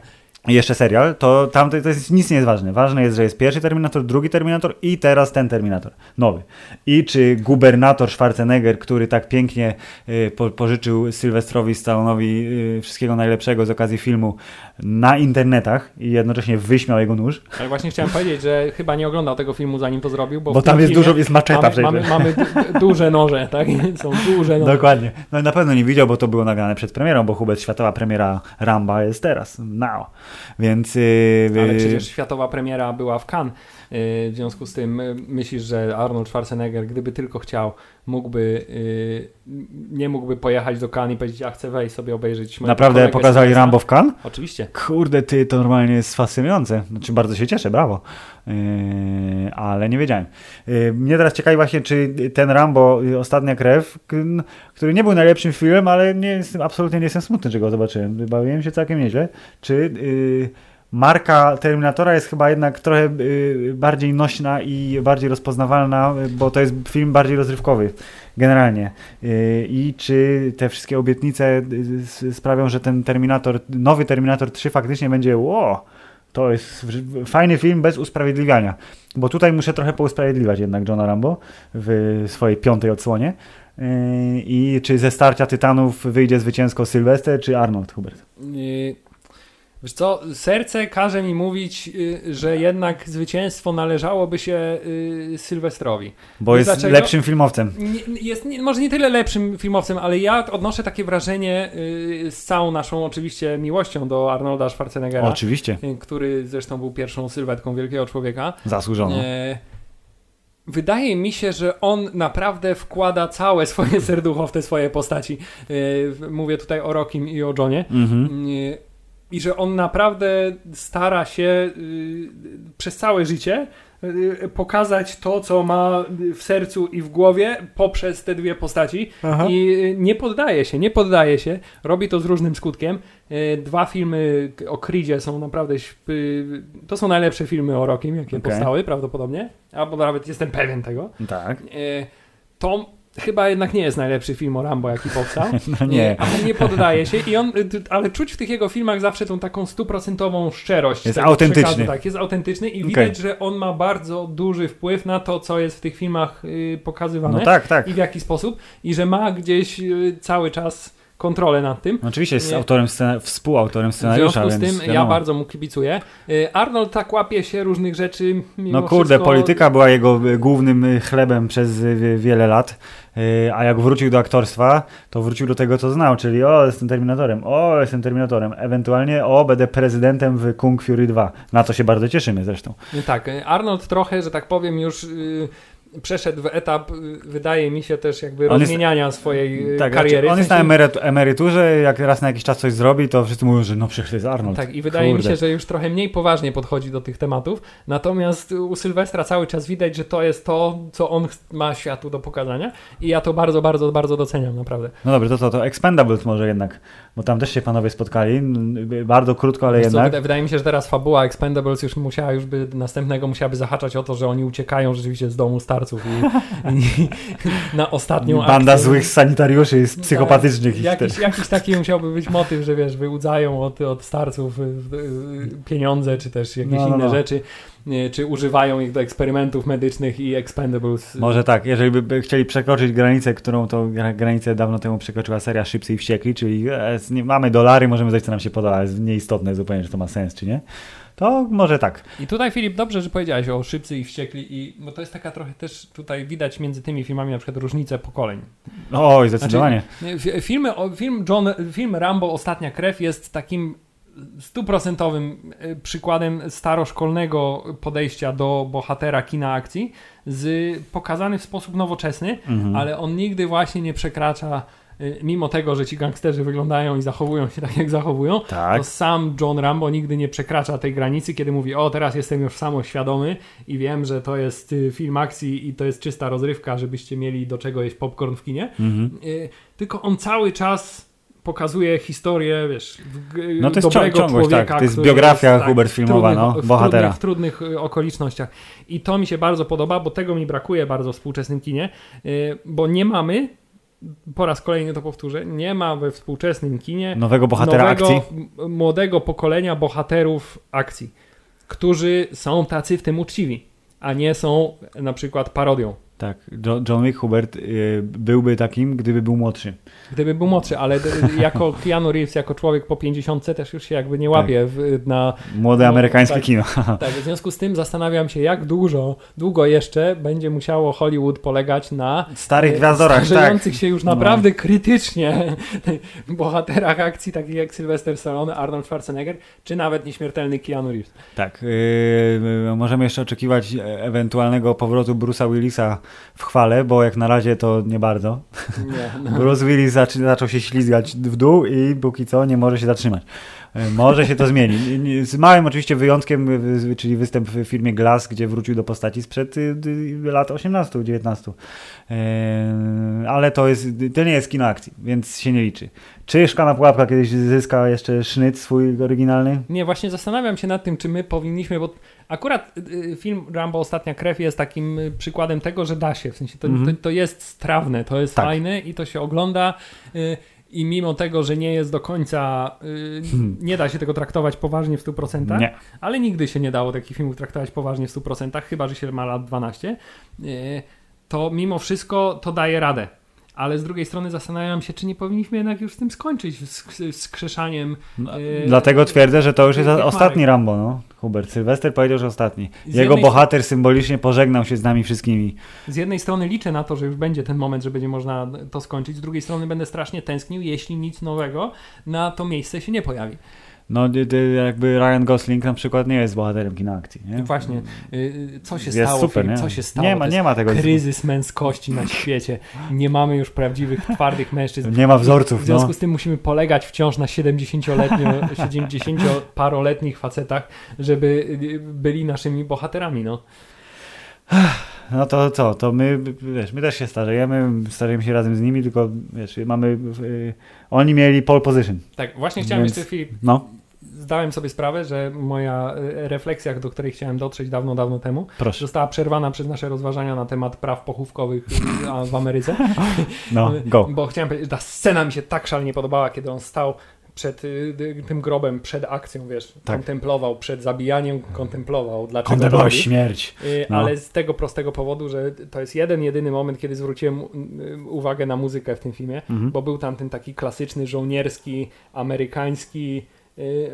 Jeszcze serial, to tam to jest, nic nie jest ważne. Ważne jest, że jest pierwszy Terminator, drugi Terminator i teraz ten Terminator, nowy. I czy gubernator Schwarzenegger, który tak pięknie y, po, pożyczył Sylwestrowi Stallonowi y, wszystkiego najlepszego z okazji filmu na internetach i jednocześnie wyśmiał jego nóż, Ale właśnie chciałem powiedzieć, że chyba nie oglądał tego filmu zanim to zrobił, bo, bo, tam jest dużo, jest maczeta mamy, przecież. mamy, mamy du- duże noże, tak? Są duże noże. Dokładnie. No i na pewno nie widział, bo to było nagrane przed premierą, bo Hubert światowa premiera Ramba jest teraz, now. Więc... Yy, Ale yy, przecież światowa premiera była w Cannes. Yy, W związku z tym yy, myślisz, że Arnold Schwarzenegger, gdyby tylko chciał, mógłby, yy, nie mógłby pojechać do Cannes i powiedzieć, ja chcę wejść sobie obejrzeć Naprawdę pokazali Sylwestra"? Rambo w Cannes? Oczywiście. Kurde, ty, to normalnie jest fascynujące. Znaczy, bardzo się cieszę, brawo. Yy, ale nie wiedziałem. Yy, mnie teraz ciekawi właśnie, czy ten Rambo, yy, Ostatnia Krew, który nie był najlepszym filmem, ale nie jestem, absolutnie nie jestem smutny, że go zobaczyłem. Bawiłem się całkiem nieźle. Czy yy, marka Terminatora jest chyba jednak trochę yy, bardziej nośna i bardziej rozpoznawalna, yy, bo to jest film bardziej rozrywkowy generalnie. Yy, I czy te wszystkie obietnice sprawią, że ten Terminator, nowy Terminator 3 faktycznie będzie wow, to jest fajny film bez usprawiedliwiania. Bo tutaj muszę trochę pousprawiedliwiać jednak Johna Rambo w swojej piątej odsłonie. I czy ze starcia Tytanów wyjdzie zwycięsko Sylwester czy Arnold Hubert? Wiesz co, serce każe mi mówić, y, że jednak zwycięstwo należałoby się y, Sylwestrowi. Bo jest dlaczego? lepszym filmowcem. Jest może nie tyle lepszym filmowcem, ale ja odnoszę takie wrażenie y, z całą naszą oczywiście miłością do Arnolda Schwarzeneggera, Oczywiście, który zresztą był pierwszą sylwetką wielkiego człowieka. zasłużono. E, Wydaje mi się, że on naprawdę wkłada całe swoje serducho w te swoje postaci. E, Mówię tutaj o Rokim i o Johnie. Mhm. I że on naprawdę stara się y, przez całe życie y, pokazać to, co ma w sercu i w głowie poprzez te dwie postaci. Aha. I y, nie poddaje się, nie poddaje się. Robi to z różnym skutkiem. Dwa filmy o Creedzie są naprawdę. To są najlepsze filmy o Rokim, jakie Okej. powstały, prawdopodobnie. Albo nawet jestem pewien tego. Tak. To chyba jednak nie jest najlepszy film o Rambo, jaki powstał. No nie. A on nie poddaje się i on, y, ale czuć w tych jego filmach zawsze tą taką stuprocentową szczerość. Jest autentyczny. przekazu, Tak, jest autentyczny i Okej. widać, że on ma bardzo duży wpływ na to, co jest w tych filmach y, pokazywane No tak, tak. i w jaki sposób i że ma gdzieś y, cały czas kontrolę nad tym. No Oczywiście jest autorem scena- współautorem W scenariusza, związku z tym ja bardzo mu kibicuję. Y, Arnold tak łapie się różnych rzeczy. Mimo No kurde, wszystko, polityka była jego y, głównym y, chlebem przez wiele lat, a jak wrócił do aktorstwa, to wrócił do tego, co znał, czyli o, jestem Terminatorem, o, jestem Terminatorem, ewentualnie o, będę prezydentem w Kung Fury 2. Na to się bardzo cieszymy zresztą. Y, Tak, Arnold trochę, że tak powiem, już przeszedł w etap, y, wydaje mi się też jakby On jest- rozmieniania swojej y, Tak, kariery. znaczy, on W jest na emeryturze, jak raz na jakiś czas coś zrobi, to wszyscy mówią, że no przecież jest Arnold. Tak, i wydaje Kurde. mi się, że już trochę mniej poważnie podchodzi do tych tematów. Natomiast u Sylwestra cały czas widać, że to jest to, co on ma światu do pokazania. I ja to bardzo, bardzo, bardzo doceniam, naprawdę. No dobrze, to co, to Expendables może jednak, bo tam też się panowie spotkali, bardzo krótko, ale Wiesz co, jednak. wyda- wydaje mi się, że teraz fabuła Expendables już musiała, już by następnego musiałaby zahaczać o to, że oni uciekają rzeczywiście z domu i, i na ostatnią Banda akcję. złych sanitariuszy, z psychopatycznych. ich Jakiś, jakiś taki musiałby być motyw, że wiesz, wyłudzają od, od starców y, y, pieniądze, czy też jakieś No, no, inne no. rzeczy, nie, czy używają ich do eksperymentów medycznych i expendables. Może tak, jeżeli by- by chcieli przekroczyć granicę, którą to gra- granicę dawno temu przekroczyła seria Szybcy i Wściekli, czyli e, mamy dolary, możemy zejść co nam się podoba, jest nieistotne zupełnie, czy to ma sens, czy nie, to może tak. I tutaj Filip, dobrze, że powiedziałeś o Szybcy i Wściekli, i, bo to jest taka trochę też tutaj widać między tymi filmami na przykład różnicę pokoleń. Oj, zdecydowanie. Nie, fi- Filmy, film, John, film Rambo Ostatnia Krew jest takim stuprocentowym e, przykładem staroszkolnego podejścia do bohatera kina akcji, z, pokazany w sposób nowoczesny, Mhm. ale on nigdy właśnie nie przekracza, mimo tego, że ci gangsterzy wyglądają i zachowują się tak, jak zachowują, Tak. to sam John Rambo nigdy nie przekracza tej granicy, kiedy mówi, o teraz jestem już samoświadomy i wiem, że to jest y, film akcji i to jest czysta rozrywka, żebyście mieli do czego jeść popcorn w kinie. Mhm. Y, Tylko on cały czas pokazuje historię, wiesz, w- No to jest dobrego cią- ciągłość, człowieka, tak. To jest biografia tak, Hubert w filmowa, no, w bohatera. Trudnych, w trudnych y, okolicznościach. I to mi się bardzo podoba, bo tego mi brakuje bardzo w współczesnym kinie, y, bo nie mamy, po raz kolejny to powtórzę, nie ma we współczesnym kinie Nowego bohatera nowego, akcji. młodego pokolenia bohaterów akcji, którzy są tacy w tym uczciwi, a nie są na przykład parodią. Tak, Jo- John Wick Hubert y, byłby takim, gdyby był młodszy. Gdyby był młodszy, ale jako Keanu Reeves, jako człowiek po 50 też już się jakby nie łapie w, na... Młode No, amerykańskie tak. kino. Tak, w związku z tym zastanawiam się, jak dużo, długo jeszcze będzie musiało Hollywood polegać na Starych e, gwiazdorach, tak. starzejących się już No. naprawdę krytycznie bohaterach akcji, takich jak Sylvester Stallone, Arnold Schwarzenegger, czy nawet nieśmiertelny Keanu Reeves. Tak, yy, możemy jeszcze oczekiwać e, ewentualnego powrotu Bruce'a Willisa w chwale, bo jak na razie to nie bardzo. Nie, no. Bruce Willis zaczął się ślizgać w dół i póki co nie może się zatrzymać. E, Może się to zmieni. Z małym oczywiście wyjątkiem, y, czyli występ w firmie Glass, gdzie wrócił do postaci sprzed y, lat 18-19. E, Ale to, jest, to nie jest kino akcji, więc się nie liczy. Czy Szklana Pułapka kiedyś zyska jeszcze sznyt swój oryginalny? Nie, właśnie zastanawiam się nad tym, czy my powinniśmy, bo akurat film Rambo Ostatnia Krew jest takim przykładem tego, że da się, w sensie to, Mhm. to, to jest strawne, to jest Tak. fajne i to się ogląda i mimo tego, że nie jest do końca, y, nie da się tego traktować poważnie w 100%, Nie. ale nigdy się nie dało takich filmów traktować poważnie w 100%, chyba, że się ma lat 12, y, to mimo wszystko to daje radę. Ale z drugiej strony zastanawiam się, czy nie powinniśmy jednak już z tym skończyć, z, z krzeszaniem. No, Yy, Dlatego twierdzę, że to już jest tych marek. ostatni Rambo, no. Hubert Sylwester powiedział, że ostatni. Z Jego bohater symbolicznie pożegnał się z nami wszystkimi. Z jednej strony liczę na to, że już będzie ten moment, że będzie można to skończyć, z drugiej strony będę strasznie tęsknił, jeśli nic nowego na to miejsce się nie pojawi. No jakby Ryan Gosling na przykład nie jest bohaterem kina akcji, nie? Właśnie, y, co się Jest stało, super, nie? co się stało? Nie ma, nie ma tego. kryzys męskości na świecie. Nie mamy już prawdziwych, twardych mężczyzn. Nie ma W wzorców, związku no. z tym musimy polegać wciąż na 70-letnio, 70-paroletnich facetach, żeby y, byli naszymi bohaterami, no. No to co, to my, wiesz, my też się starzejemy, starzejemy się razem z nimi, tylko wiesz, mamy, y, oni mieli pole position. Tak, właśnie chciałem Więc- jeszcze, Filip, No, zdałem sobie sprawę, że moja y, refleksja, do której chciałem dotrzeć dawno, dawno temu, proszę. została przerwana przez nasze rozważania na temat praw pochówkowych y, w Ameryce. No, go. Bo chciałem powiedzieć, ta scena mi się tak szalenie podobała, kiedy on stał przed y, y, tym grobem, przed akcją, wiesz, Tak. kontemplował, przed zabijaniem kontemplował, dlaczego to Kontemplowałeś robi. śmierć. Y, No. Ale z tego prostego powodu, że to jest jeden, jedyny moment, kiedy zwróciłem uwagę na muzykę w tym filmie, Mhm. bo był tam ten taki klasyczny, żołnierski, amerykański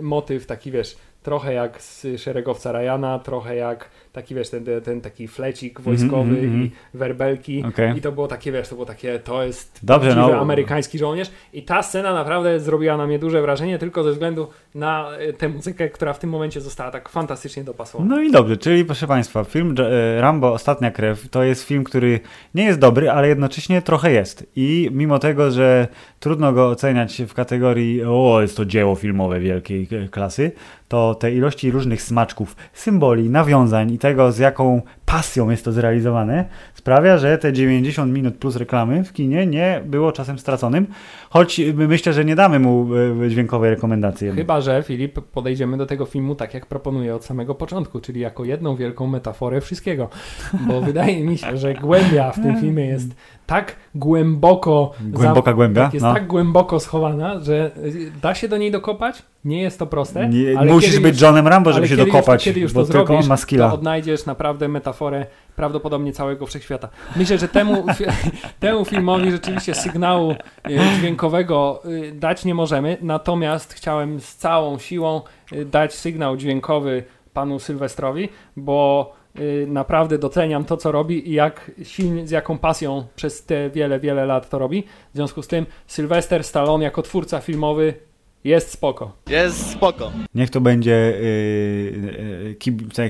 motyw, taki wiesz, trochę jak z szeregowca Ryana, trochę jak taki wiesz, ten, ten, taki flecik wojskowy mhm, mhm. i werbelki Okej. i to było takie, wiesz, to było takie, to jest Dobrze, no. amerykański żołnierz i ta scena naprawdę zrobiła na mnie duże wrażenie tylko ze względu na y, tę muzykę, która w tym momencie została tak fantastycznie dopasowana. No i dobrze, czyli proszę Państwa, film e, Rambo Ostatnia Krew to jest film, który nie jest dobry, ale jednocześnie trochę jest. I mimo tego, że trudno go oceniać w kategorii o, jest to dzieło filmowe wielkiej e, klasy, to te ilości różnych smaczków, symboli, nawiązań tego, z jaką pasją jest to zrealizowane, sprawia, że te 90 minut plus reklamy w kinie nie było czasem straconym, choć myślę, że nie damy mu e, dźwiękowej rekomendacji. Chyba, że Filip, podejdziemy do tego filmu tak, jak proponuję od samego początku, czyli jako jedną wielką metaforę wszystkiego. Bo wydaje mi się, że głębia w tym filmie jest tak głęboko. Głęboka głębia, Tak, jest no. tak głęboko schowana, że y, da się do niej dokopać. Nie jest to proste. Nie, musisz być już- Johnem Rambo, żeby się dokopać, Już, kiedy już bo to tylko zrobisz, on ma to skilla. odnajdziesz naprawdę metaforę prawdopodobnie całego wszechświata. Myślę, że temu, temu filmowi rzeczywiście sygnału y, dźwiękowego y, dać nie możemy, natomiast chciałem z całą siłą dać sygnał dźwiękowy panu Sylwestrowi, bo naprawdę doceniam to, co robi i jak silnie, z jaką pasją przez te wiele, wiele lat to robi. W związku z tym Sylwester Stallone jako twórca filmowy jest spoko. Jest spoko. Niech to będzie yy,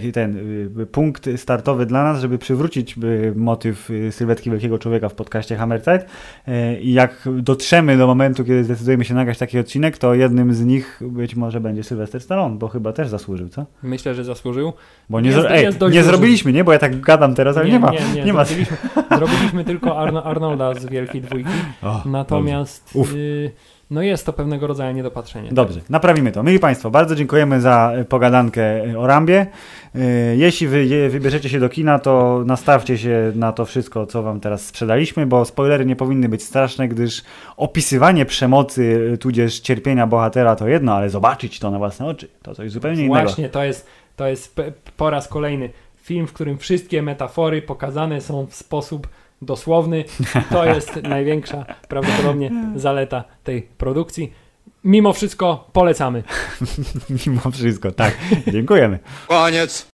yy, ten yy, punkt startowy dla nas, żeby przywrócić yy, motyw yy, sylwetki wielkiego człowieka w podcaście Hammerzeit. Yy, I jak dotrzemy do momentu, kiedy zdecydujemy się nagrać taki odcinek, to jednym z nich być może będzie Sylwester Stallone, bo chyba też zasłużył, co? Myślę, że zasłużył. Bo nie, zro- Ej, nie zrobiliśmy, nie? Bo ja tak gadam teraz, ale nie, ma. Nie, Nie, ma. Zrobiliśmy, zrobiliśmy tylko Arno, Arnolda z Wielkiej Dwójki. O, Natomiast Uf. y, no jest to pewnego rodzaju niedopatrzenie. Dobrze, naprawimy to. Mili Państwo, bardzo dziękujemy za e, pogadankę e, o Rambie. E, Jeśli wy wybierzecie się do kina, to nastawcie się na to wszystko, co Wam teraz sprzedaliśmy, bo spoilery nie powinny być straszne, gdyż opisywanie przemocy, tudzież cierpienia bohatera to jedno, ale zobaczyć to na własne oczy to coś zupełnie innego. Właśnie, to jest, to jest po raz kolejny film, w którym wszystkie metafory pokazane są w sposób dosłowny. To jest największa prawdopodobnie zaleta tej produkcji. Mimo wszystko polecamy. Mimo wszystko, tak. Dziękujemy. Koniec.